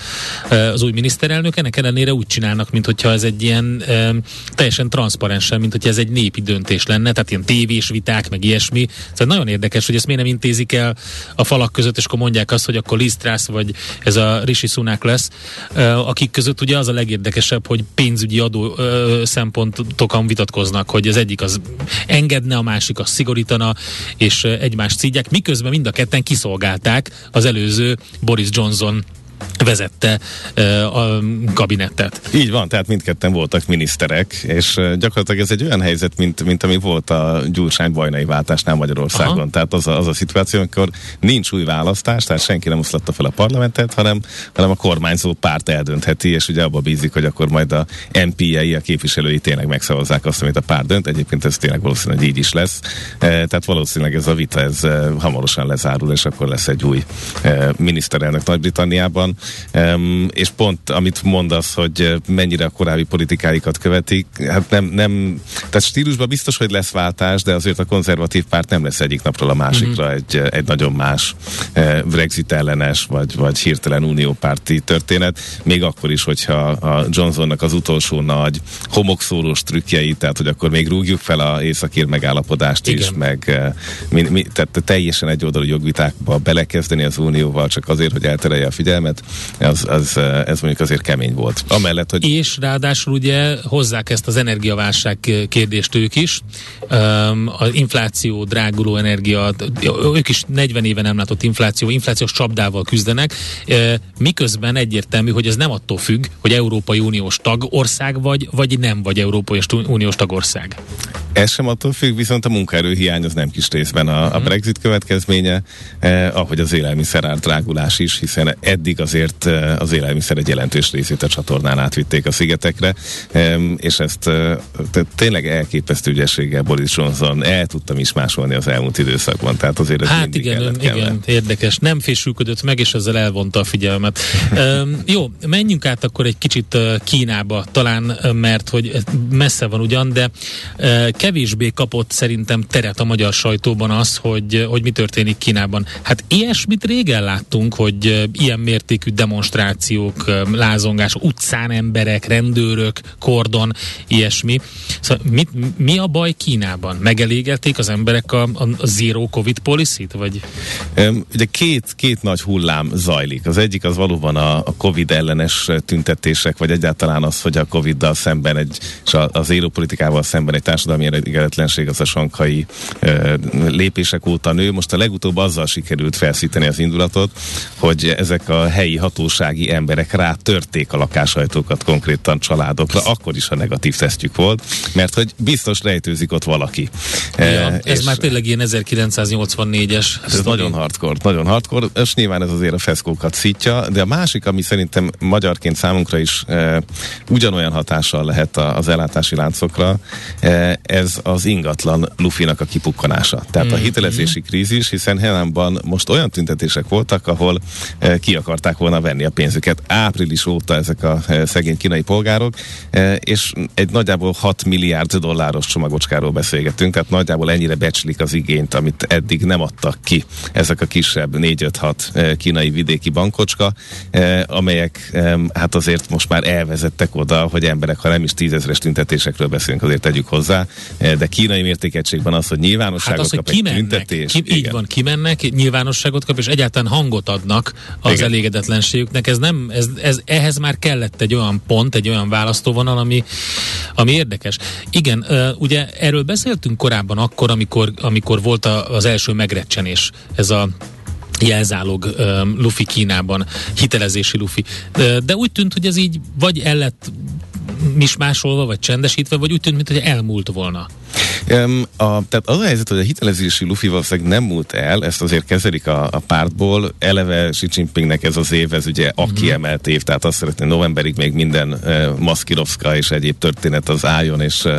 az új miniszterelnök. Ennek ellenére úgy csinálnak, mintha ez egy ilyen e, teljesen transzparensen, mint hogy ez egy népi döntés lenne, tehát ilyen tévés viták, meg ilyesmi. Szóval nagyon érdekes, hogy ezt miért nem intézik el a falak között, és akkor mondják azt, hogy akkor Liz vagy ez a Rishi Sunak lesz, e, akik között ugye az a legérdekesebb, hogy pénzügyi adó e, szempontokon vitatkoznak, hogy az egyik az engedne, a másik az szigorítana, és egymást szídják, miközben mind a ketten kiszolgálták az előző Boris Johnson vezette a kabinettet. Így van, tehát mindketten voltak miniszterek, és gyakorlatilag ez egy olyan helyzet, mint, mint ami volt a Gyurcsány bajnai váltásnál Magyarországon. Aha. Tehát az a, az a szituáció, amikor nincs új választás, tehát senki nem oszlatta fel a parlamentet, hanem, hanem a kormányzó párt eldöntheti, és ugye abba bízik, hogy akkor majd a MP-jei, a képviselői tényleg megszavazzák azt, amit a párt dönt. Egyébként ez tényleg valószínűleg így is lesz. Tehát valószínűleg ez a vita ez hamarosan lezárul, és akkor lesz egy új miniszterelnök Nagy-Britanniában Um, és pont amit mondasz, hogy mennyire a korábbi politikáikat követik, hát nem, nem tehát stílusban biztos, hogy lesz váltás, de azért a konzervatív párt nem lesz egyik napról a másikra mm-hmm. egy, egy nagyon más eh, Brexit ellenes, vagy, vagy hirtelen uniópárti történet, még akkor is, hogyha a Johnsonnak az utolsó nagy homokszórós trükkjei, tehát hogy akkor még rúgjuk fel a északír megállapodást Igen. is, meg eh, mi, mi, tehát teljesen egyoldalú jogvitákba belekezdeni az unióval, csak azért, hogy elterelje a figyelmet, az, az, ez mondjuk azért kemény volt. Amellett, hogy... És ráadásul ugye hozzák ezt az energiaválság kérdést ők is. Um, az infláció, dráguló energia, ők is 40 éve nem látott infláció, inflációs csapdával küzdenek, miközben egyértelmű, hogy ez nem attól függ, hogy Európai Uniós tagország vagy, vagy nem vagy Európai Uniós tagország. Ez sem attól függ, viszont a munkaerőhiány az nem kis részben a, a mhm. Brexit következménye, eh, ahogy az élelmiszer drágulás is, hiszen eddig azért eh, az élelmiszer egy jelentős részét a csatornán átvitték a szigetekre, eh, és ezt eh, tényleg elképesztő ügyességgel Boris Johnson el tudtam is másolni az elmúlt időszakban, tehát azért ez Hát igen, igen, érdekes. Nem fésülködött meg, és ezzel elvonta a figyelmet. [LAUGHS] jó, menjünk át akkor egy kicsit uh, Kínába, talán, mert hogy messze van ugyan, de kevésbé kapott szerintem teret a magyar sajtóban az, hogy, hogy mi történik Kínában. Hát ilyesmit régen láttunk, hogy ilyen mértékű demonstrációk, lázongás, utcán emberek, rendőrök, kordon, ilyesmi. Szóval mit, mi a baj Kínában? Megelégelték az emberek a, a, zero covid policy-t? Vagy? Ugye két, két nagy hullám zajlik. Az egyik az valóban a, a covid ellenes tüntetések, vagy egyáltalán az, hogy a covid-dal szemben egy, és a, a zero politikával szemben egy társadalmi elégedetlenség az a sankai e, lépések óta nő. Most a legutóbb azzal sikerült felszíteni az indulatot, hogy ezek a helyi hatósági emberek rátörték a lakásajtókat konkrétan családokra, akkor is a negatív tesztjük volt, mert hogy biztos rejtőzik ott valaki. Ja, e, ez már tényleg ilyen 1984-es. Ez nagyon hardcore, nagyon hardcore, és nyilván ez azért a feszkókat szítja, de a másik, ami szerintem magyarként számunkra is e, ugyanolyan hatással lehet a, az ellátási láncokra, e, ez az ingatlan lufinak a kipukkanása. Tehát mm. a mhm. hitelezési krízis, hiszen Helenban most olyan tüntetések voltak, ahol ki akarták volna venni a pénzüket. Április óta ezek a szegény kínai polgárok, és egy nagyjából 6 milliárd dolláros csomagocskáról beszélgetünk, tehát nagyjából ennyire becslik az igényt, amit eddig nem adtak ki ezek a kisebb 4-5-6 kínai vidéki bankocska, amelyek hát azért most már elvezettek oda, hogy emberek, ha nem is tízezres tüntetésekről beszélünk, azért tegyük hozzá, de kínai mértékegységben az, hogy nyilvánosságot hát az, kap hogy kimennek, egy tüntetés. Ki, így van, kimennek, nyilvánosságot kap, és egyáltalán hangot adnak az igen. Elégedetlenségüknek. Ez nem, ez, ez, ehhez már kellett egy olyan pont, egy olyan választóvonal, ami, ami érdekes. Igen, ugye erről beszéltünk korábban akkor, amikor, amikor volt az első megrecsenés, ez a jelzálog um, lufi Kínában, hitelezési lufi. De, de úgy tűnt, hogy ez így vagy el lett mismásolva, vagy csendesítve, vagy úgy tűnt, mintha elmúlt volna. Um, a, tehát az a helyzet, hogy a hitelezési lufi valószínűleg nem múlt el, ezt azért kezelik a, a pártból. Eleve Xi Jinpingnek ez az év, ez ugye a uh-huh. kiemelt év, tehát azt szeretné novemberig még minden uh, Maszkirovszka és egyéb történet az álljon, és uh,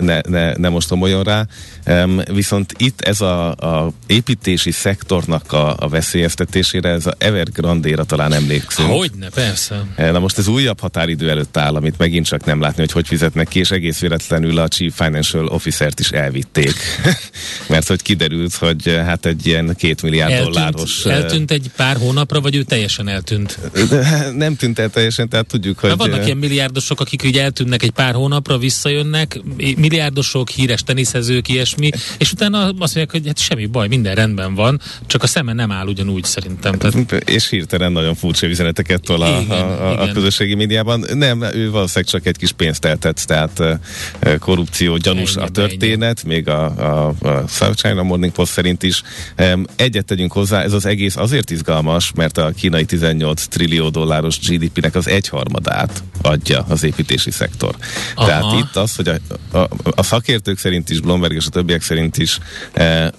ne, ne, ne most omoljon rá. Um, viszont itt ez a, a építési szektornak a, a veszélyeztetésére, ez a Evergrande-ra talán emlékszünk. Hogyne, persze. Na most ez újabb határidő előtt áll, amit megint csak nem látni, hogy hogy fizetnek ki, és egész véletlenül a Chief Financial Officer-t is elvitték. [LAUGHS] Mert hogy kiderült, hogy eh, hát egy ilyen két milliárd eltűnt, dolláros... Eh, eltűnt egy pár hónapra, vagy ő teljesen eltűnt? [LAUGHS] Nem tűnt el teljesen, tehát tudjuk, hogy... Na vannak ilyen milliárdosok, akik ugye eltűnnek egy pár hónapra, visszajönnek, milliárdosok, híres teniszezők, ilyesmi, és utána azt mondják, hogy hát semmi baj, minden rendben van, csak a szeme nem áll ugyanúgy szerintem. Tehát... És hirtelen nagyon furcsa üzeneteket tol a, igen, a, a, a közösségi médiában. Nem, ő valószínűleg csak egy kis pénzt eltett, tehát korrupció gyanús a történet, még a, a, a South China Morning Post szerint is. Egyet tegyünk hozzá, ez az egész azért izgalmas, mert a kínai 18 trillió dolláros GDP-nek az egyharmadát adja az építési szektor. Aha. Tehát itt az, hogy a, a, a szakértők szerint is, Blomberg és a többiek szerint is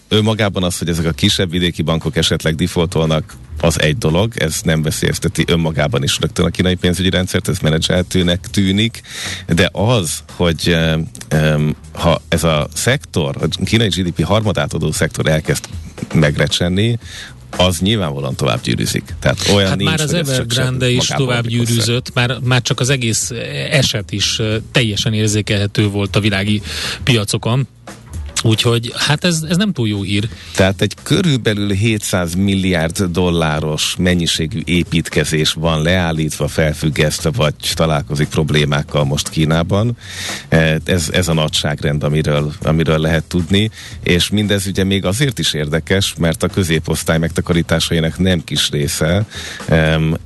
önmagában az, hogy ezek a kisebb vidéki bankok esetleg defaultolnak, az egy dolog, ez nem veszélyezteti önmagában is rögtön a kínai pénzügyi rendszert, ez menedzseltőnek tűnik, de az, hogy um, ha ez a szektor, a kínai GDP harmadát adó szektor elkezd megrecsenni, az nyilvánvalóan tovább gyűrűzik. Tehát olyan hát nincs, már az Evergrande is tovább gyűrűzött, már, már csak az egész eset is teljesen érzékelhető volt a világi piacokon. Úgyhogy hát ez, ez nem túl jó hír. Tehát egy körülbelül 700 milliárd dolláros mennyiségű építkezés van leállítva, felfüggesztve, vagy találkozik problémákkal most Kínában. E, ez, ez a nagyságrend, amiről, amiről lehet tudni, és mindez ugye még azért is érdekes, mert a középosztály megtakarításainak nem kis része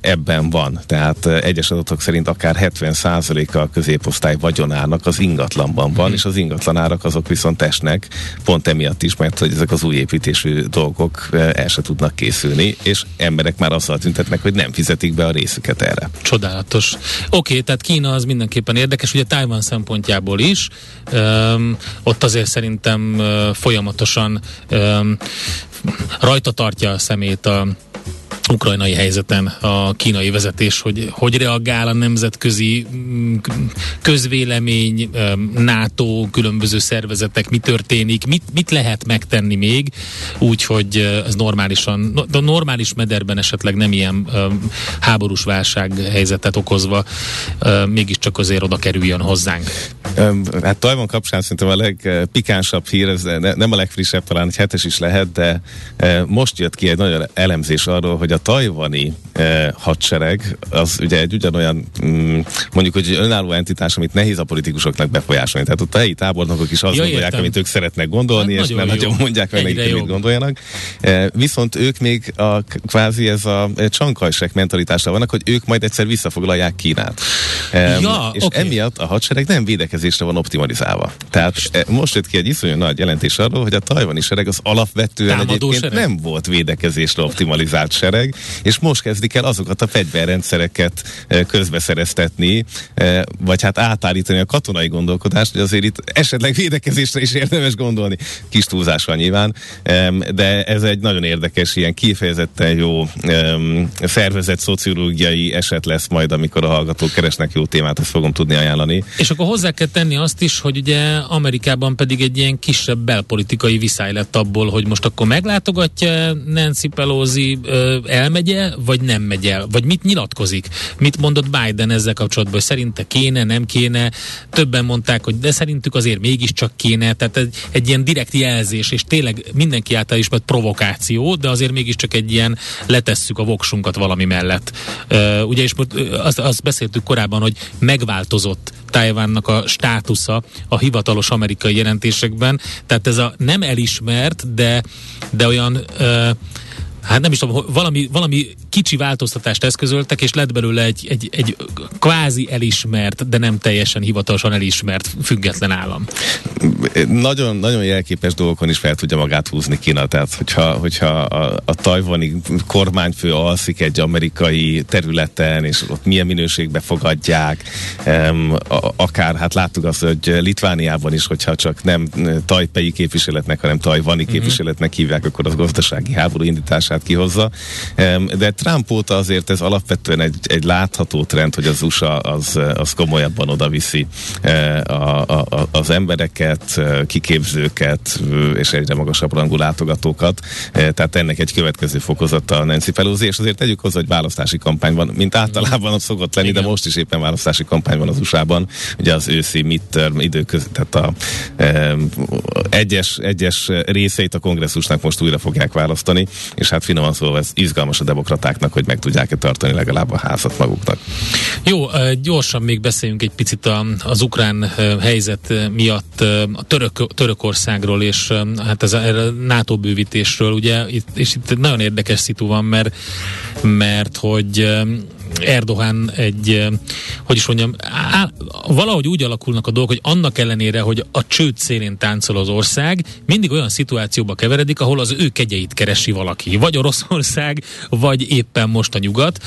ebben van. Tehát egyes adatok szerint akár 70%-a a középosztály vagyonának az ingatlanban van, mm. és az ingatlanárak azok viszont esnek pont emiatt is, mert hogy ezek az új építésű dolgok eh, el se tudnak készülni, és emberek már azzal tüntetnek, hogy nem fizetik be a részüket erre. Csodálatos. Oké, okay, tehát Kína az mindenképpen érdekes, ugye Taiwan szempontjából is, um, ott azért szerintem uh, folyamatosan um, rajta tartja a szemét a ukrajnai helyzeten a kínai vezetés, hogy hogy reagál a nemzetközi mm, közvélemény, NATO, különböző szervezetek, mi történik, mit, mit lehet megtenni még, úgyhogy ez normálisan, de normális mederben esetleg nem ilyen háborús válság helyzetet okozva, mégiscsak azért oda kerüljön hozzánk. Hát Tajvan kapcsán szerintem a legpikánsabb hír, ez nem a legfrissebb, talán egy hetes is lehet, de most jött ki egy nagyon elemzés arról, hogy a tajvani eh, hadsereg az ugye egy ugyanolyan, mm, mondjuk, hogy egy önálló entitás, amit nehéz a politikusoknak befolyásolni. Tehát ott a helyi tábornokok is azt ja, gondolják, értem. amit ők szeretnek gondolni, hát és nem nagyon mondják meg nekik, mit gondoljanak. Eh, viszont ők még a, kvázi ez a csankajsek mentalitásra vannak, hogy ők majd egyszer visszafoglalják Kínát. Eh, ja, és okay. emiatt a hadsereg nem védekezésre van optimalizálva. Tehát eh, most jött ki egy iszonyú nagy jelentés arról, hogy a tajvani sereg az alapvetően Támadó egyébként sereg? nem volt védekezésre optimalizált sereg, meg, és most kezdik el azokat a fegyverrendszereket közbeszereztetni, vagy hát átállítani a katonai gondolkodást, hogy azért itt esetleg védekezésre is érdemes gondolni. Kis túlzással nyilván, de ez egy nagyon érdekes, ilyen kifejezetten jó szervezet szociológiai eset lesz majd, amikor a hallgatók keresnek jó témát, ezt fogom tudni ajánlani. És akkor hozzá kell tenni azt is, hogy ugye Amerikában pedig egy ilyen kisebb belpolitikai viszály lett abból, hogy most akkor meglátogatja Nancy Pelosi, elmegye, vagy nem megy el, vagy mit nyilatkozik? Mit mondott Biden ezzel kapcsolatban, hogy szerinte kéne, nem kéne? Többen mondták, hogy de szerintük azért mégiscsak kéne, tehát egy, egy ilyen direkt jelzés, és tényleg mindenki által ismert provokáció, de azért mégiscsak egy ilyen letesszük a voksunkat valami mellett. Uh, ugye, és azt, azt beszéltük korábban, hogy megváltozott Tájvánnak a státusza a hivatalos amerikai jelentésekben, tehát ez a nem elismert, de, de olyan uh, hát nem is tudom, valami, valami kicsi változtatást eszközöltek, és lett belőle egy, egy, egy kvázi elismert, de nem teljesen hivatalosan elismert független állam. Nagyon, nagyon jelképes dolgokon is fel tudja magát húzni Kína, tehát hogyha, hogyha a, a tajvani kormányfő alszik egy amerikai területen, és ott milyen minőségbe fogadják, um, akár, hát láttuk azt, hogy Litvániában is, hogyha csak nem tajpei képviseletnek, hanem tajvani mm-hmm. képviseletnek hívják, akkor az gazdasági háború indítását kihozza. Um, de Trump óta azért ez alapvetően egy, egy látható trend, hogy az USA az, az komolyabban odaviszi eh, a, a, az embereket, eh, kiképzőket eh, és egyre magasabb rangú látogatókat. Tehát ennek egy következő fokozata a Nancy Pelosi, és azért tegyük hozzá, hogy választási kampány van, mint általában az szokott lenni, Igen. de most is éppen választási kampány van az USA-ban. Ugye az őszi midterm időköz, tehát a e, egyes, egyes részeit a kongresszusnak most újra fogják választani, és hát finoman szólva ez izgalmas a demokraták pártnak, hogy meg tudják-e tartani legalább a házat maguknak. Jó, gyorsan még beszéljünk egy picit az ukrán helyzet miatt a török, Törökországról és hát ez a, a NATO bővítésről, ugye, és itt nagyon érdekes szitu van, mert, mert hogy Erdogan egy, hogy is mondjam, á, valahogy úgy alakulnak a dolgok, hogy annak ellenére, hogy a csőd szélén táncol az ország, mindig olyan szituációba keveredik, ahol az ő kegyeit keresi valaki. Vagy Oroszország, vagy éppen most a nyugat.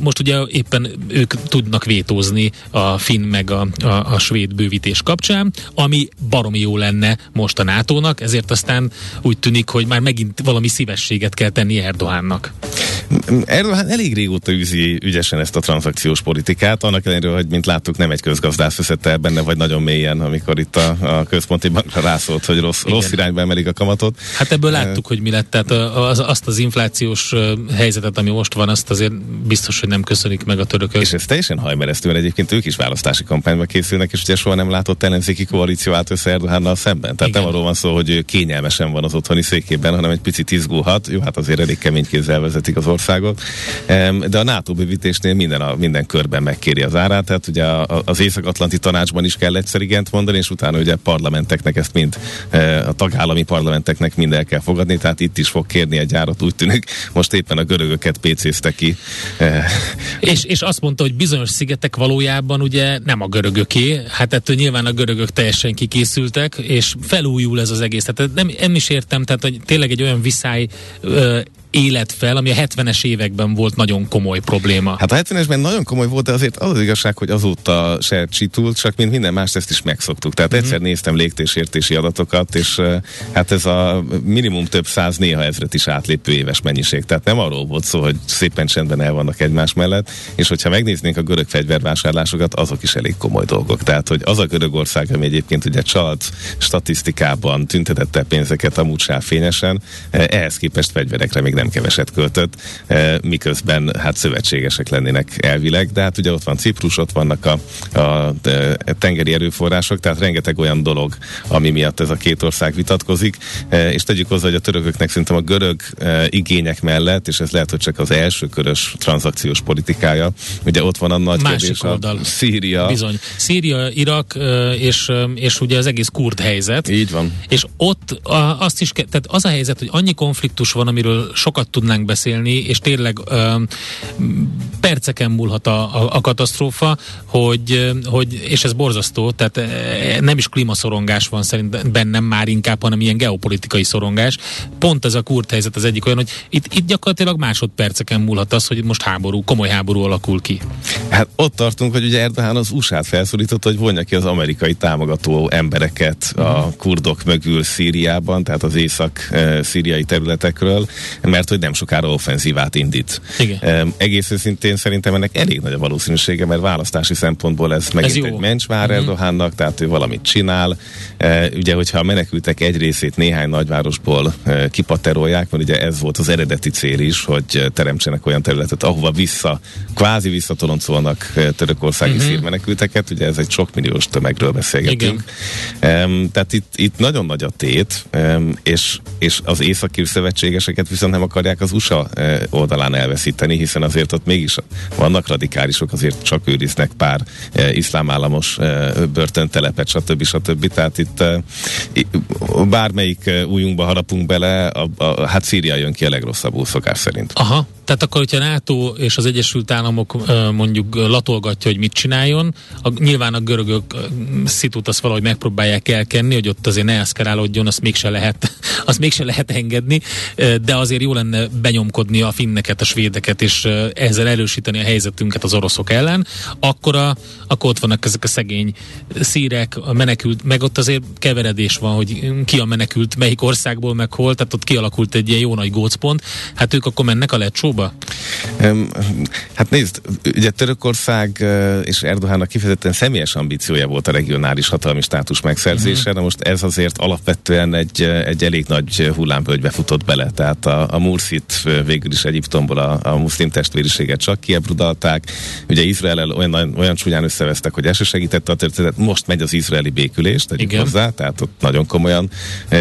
Most ugye éppen ők tudnak vétózni a finn meg a, a, a svéd bővítés kapcsán, ami baromi jó lenne most a NATO-nak, ezért aztán úgy tűnik, hogy már megint valami szívességet kell tenni Erdohánnak. Erdogan elég régóta űzi ügyesen ezt a tranzakciós politikát, annak ellenére, hogy mint láttuk, nem egy közgazdász veszette el benne, vagy nagyon mélyen, amikor itt a, a központi bankra rászólt, hogy rossz, rossz irányba emelik a kamatot. Hát ebből láttuk, hogy mi lett. Tehát az, azt az inflációs helyzetet, ami most van, azt azért biztos, hogy nem köszönik meg a törökök. És ez teljesen hajmeresztő, mert egyébként ők is választási kampányba készülnek, és ugye soha nem látott ellenzéki koalíció állt össze Erdogánnal szemben. Tehát Igen. nem arról van szó, hogy kényelmesen van az otthoni székében, hanem egy picit izgulhat. Jó, hát azért elég kemény kézzel vezetik az országot. De a NATO bővítésnél minden, a, minden körben megkéri az árát, tehát ugye az Észak-Atlanti Tanácsban is kell egyszer igent mondani, és utána ugye parlamenteknek ezt mind, e, a tagállami parlamenteknek mind el kell fogadni, tehát itt is fog kérni egy árat, úgy tűnik. Most éppen a görögöket PC-zte ki. [LAUGHS] És, és azt mondta, hogy bizonyos szigetek valójában ugye nem a görögöké, hát ettől nyilván a görögök teljesen kikészültek, és felújul ez az egész. Tehát nem, nem is értem, tehát hogy tényleg egy olyan viszály élet fel, ami a 70-es években volt nagyon komoly probléma. Hát a 70-esben nagyon komoly volt, de azért az az igazság, hogy azóta se csitult, csak mint minden más, ezt is megszoktuk. Tehát mm-hmm. egyszer néztem légtésértési adatokat, és hát ez a minimum több száz, néha ezret is átlépő éves mennyiség. Tehát nem arról volt szó, hogy szépen csendben el vannak egymás mellett, és hogyha megnéznénk a görög fegyvervásárlásokat, azok is elég komoly dolgok. Tehát, hogy az a Görögország, ami egyébként ugye csalt statisztikában tüntetette pénzeket amúgy fényesen, ehhez képest fegyverekre még nem nem keveset költött, eh, miközben hát szövetségesek lennének elvileg, de hát ugye ott van Ciprus, ott vannak a, a, a tengeri erőforrások, tehát rengeteg olyan dolog, ami miatt ez a két ország vitatkozik, eh, és tegyük hozzá, hogy a törököknek szerintem a görög eh, igények mellett, és ez lehet, hogy csak az első körös tranzakciós politikája, ugye ott van a nagy Másik kérdés, oldal. a Szíria. Bizony. Szíria, Irak, és, és ugye az egész kurd helyzet. Így van. És ott azt is, tehát az a helyzet, hogy annyi konfliktus van, amiről sok sokat tudnánk beszélni, és tényleg ö, perceken múlhat a, a, a katasztrófa, hogy, hogy, és ez borzasztó, tehát nem is klímaszorongás van szerint bennem már inkább, hanem ilyen geopolitikai szorongás. Pont ez a kurt helyzet az egyik olyan, hogy itt, itt gyakorlatilag másodperceken múlhat az, hogy most háború, komoly háború alakul ki. Hát ott tartunk, hogy ugye Erdogan az USA-t felszólította, hogy vonja ki az amerikai támogató embereket a kurdok mögül Szíriában, tehát az észak-szíriai területekről, mert hogy nem sokára offenzívát indít. Igen. Egész őszintén szerintem ennek elég nagy a valószínűsége, mert választási szempontból ez megint ez egy mencsvár uh-huh. Erdogannak, tehát ő valamit csinál. Ugye, hogyha a menekültek egy részét néhány nagyvárosból kipaterolják, mert ugye ez volt az eredeti cél is, hogy teremtsenek olyan területet, ahova vissza, kvázi visszatoloncolnak törökországi uh-huh. szírmenekülteket, ugye ez egy sok milliós tömegről beszélgetünk. Um, tehát itt, itt nagyon nagy a tét, és, és az északi szövetségeseket viszont nem akarják az USA uh, oldalán elveszíteni, hiszen azért ott mégis vannak radikálisok, azért csak őriznek pár uh, iszlám államos uh, börtöntelepet, stb. stb. Tehát itt bármelyik újunkba harapunk bele, a, a, hát Szíria jön ki a legrosszabbul szokás szerint. Aha, tehát akkor, hogyha NATO és az Egyesült Államok mondjuk latolgatja, hogy mit csináljon, a, nyilván a görögök szitút azt valahogy megpróbálják elkenni, hogy ott azért ne eszkerálódjon, azt mégse lehet, [LAUGHS] azt mégse lehet engedni, de azért jó lenne benyomkodni a finneket, a svédeket, és ezzel erősíteni a helyzetünket az oroszok ellen, akkor, a, akkor ott vannak ezek a szegény szírek, a menekült, meg ott azért keveredés van, hogy ki a menekült, melyik országból, meg hol, tehát ott kialakult egy ilyen jó nagy gócpont, hát ők akkor mennek a lecsó szóba? Hát nézd, ugye Törökország és Erdohánnak kifejezetten személyes ambíciója volt a regionális hatalmi státus megszerzése, de most ez azért alapvetően egy, egy elég nagy hullámvölgybe futott bele. Tehát a, a Murszit végül is Egyiptomból a, a muszlim testvériséget csak kiebrudalták. Ugye Izrael olyan, olyan csúnyán összevesztek, hogy ez se segítette a történetet. Most megy az izraeli békülés, tegyük Igen. hozzá, tehát ott nagyon komolyan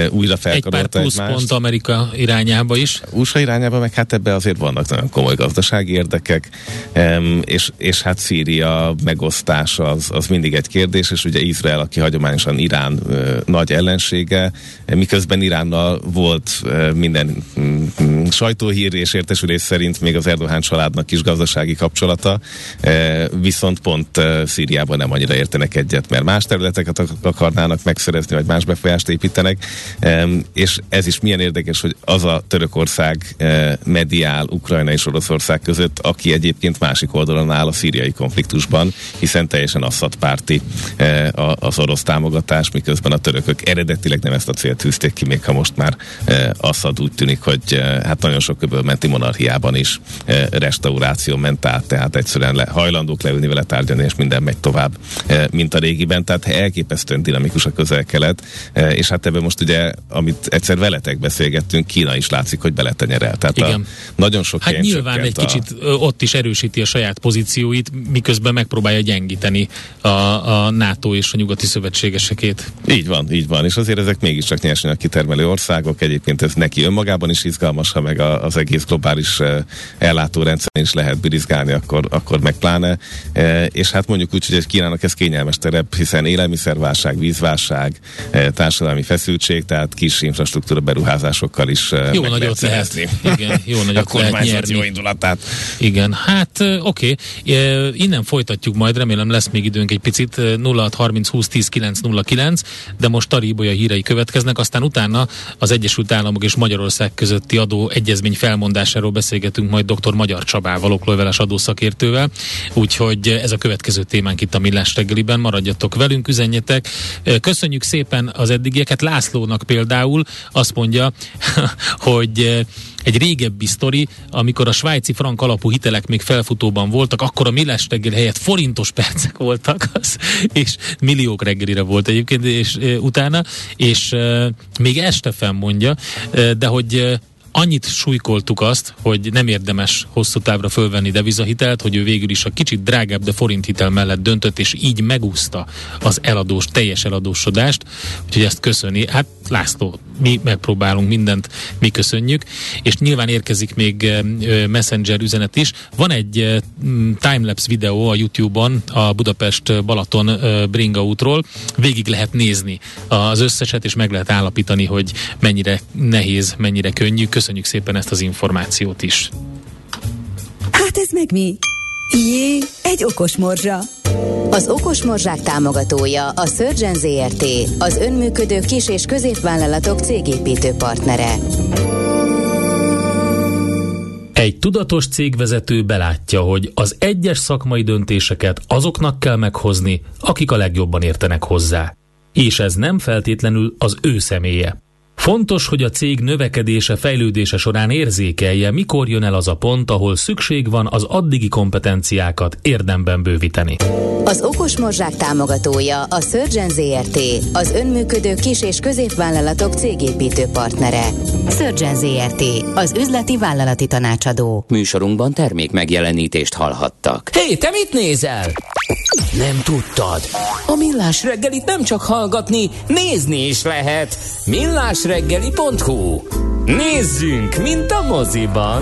újra felkarolta Egy pár plusz egymást. pont Amerika irányába is. USA irányába, meg hát ebbe azért vannak vannak nagyon komoly gazdasági érdekek, és, és hát Szíria megosztása az, az mindig egy kérdés, és ugye Izrael, aki hagyományosan Irán nagy ellensége, miközben Iránnal volt minden mm, sajtóhír és értesülés szerint még az Erdogan családnak is gazdasági kapcsolata, viszont pont Szíriában nem annyira értenek egyet, mert más területeket akarnának megszerezni, vagy más befolyást építenek, és ez is milyen érdekes, hogy az a Törökország mediál Ukrajna és Oroszország között, aki egyébként másik oldalon áll a szíriai konfliktusban, hiszen teljesen Assad párti e, az orosz támogatás, miközben a törökök eredetileg nem ezt a célt tűzték ki, még ha most már e, Assad úgy tűnik, hogy e, hát nagyon sok menti monarchiában is restauráció ment át, tehát egyszerűen le, hajlandók leülni vele tárgyalni, és minden megy tovább, mint a régiben, tehát elképesztően dinamikus a közel-kelet, és hát ebben most ugye, amit egyszer veletek beszélgettünk, Kína is látszik, hogy beletenyerel. Tehát Igen. A, nagyon sok Hát nyilván egy a... kicsit ott is erősíti a saját pozícióit, miközben megpróbálja gyengíteni a, a NATO és a nyugati szövetségesekét. Így van, így van, és azért ezek mégiscsak nyersanyag kitermelő országok, egyébként ez neki önmagában is izgalmas, ha meg a, az egész globális ellátórendszer is lehet birizgálni, akkor, akkor meg pláne. És hát mondjuk úgy, hogy Kínának ez kényelmes terep, hiszen élelmiszerválság, vízválság, társadalmi feszültség, tehát kis infrastruktúra beruházásokkal is jó nagyot lehet. Igen, jó [LAUGHS] nagyot lehet nyerni. indulatát. Igen, hát oké. Okay. Innen folytatjuk majd, remélem lesz még időnk egy picit. 0630 20 10 909, de most Taríbolya hírei következnek, aztán utána az Egyesült Államok és Magyarország közötti adó egyezmény felmondásáról beszélgetünk majd dr. Magyar Csabával, oklóveles adószakértővel. Úgyhogy ez a következő témánk itt a Millás reggeliben. Maradjatok velünk, üzenjetek. Köszönjük szépen az eddigieket. Lászlónak például azt mondja, [LAUGHS] hogy egy régebbi sztori, amikor a svájci frank alapú hitelek még felfutóban voltak, akkor a millás reggel helyett forintos percek voltak, az, és milliók reggelire volt egyébként, és e, utána, és e, még este fenn mondja, e, de hogy e, annyit súlykoltuk azt, hogy nem érdemes hosszú távra fölvenni devizahitelt, hogy ő végül is a kicsit drágább, de forint hitel mellett döntött, és így megúszta az eladós, teljes eladósodást, úgyhogy ezt köszöni. Hát László, mi megpróbálunk mindent, mi köszönjük, és nyilván érkezik még Messenger üzenet is. Van egy timelapse videó a YouTube-on a Budapest Balaton Bringa útról, végig lehet nézni az összeset, és meg lehet állapítani, hogy mennyire nehéz, mennyire könnyű. Köszönjük szépen ezt az információt is. Hát ez meg mi? Jé, egy okos morzsa. Az Okos Morzsák támogatója a Surgeon ZRT, az önműködő kis- és középvállalatok cégépítő partnere. Egy tudatos cégvezető belátja, hogy az egyes szakmai döntéseket azoknak kell meghozni, akik a legjobban értenek hozzá. És ez nem feltétlenül az ő személye. Fontos, hogy a cég növekedése, fejlődése során érzékelje, mikor jön el az a pont, ahol szükség van az addigi kompetenciákat érdemben bővíteni. Az Okos Morzsák támogatója a Surgeon ZRT, az önműködő kis- és középvállalatok cégépítő partnere. Surgeon ZRT, az üzleti vállalati tanácsadó. Műsorunkban termék megjelenítést hallhattak. Hé, hey, te mit nézel? Nem tudtad? A Millás reggelit nem csak hallgatni, nézni is lehet. Millásreggeli.hu Nézzünk, mint a moziban!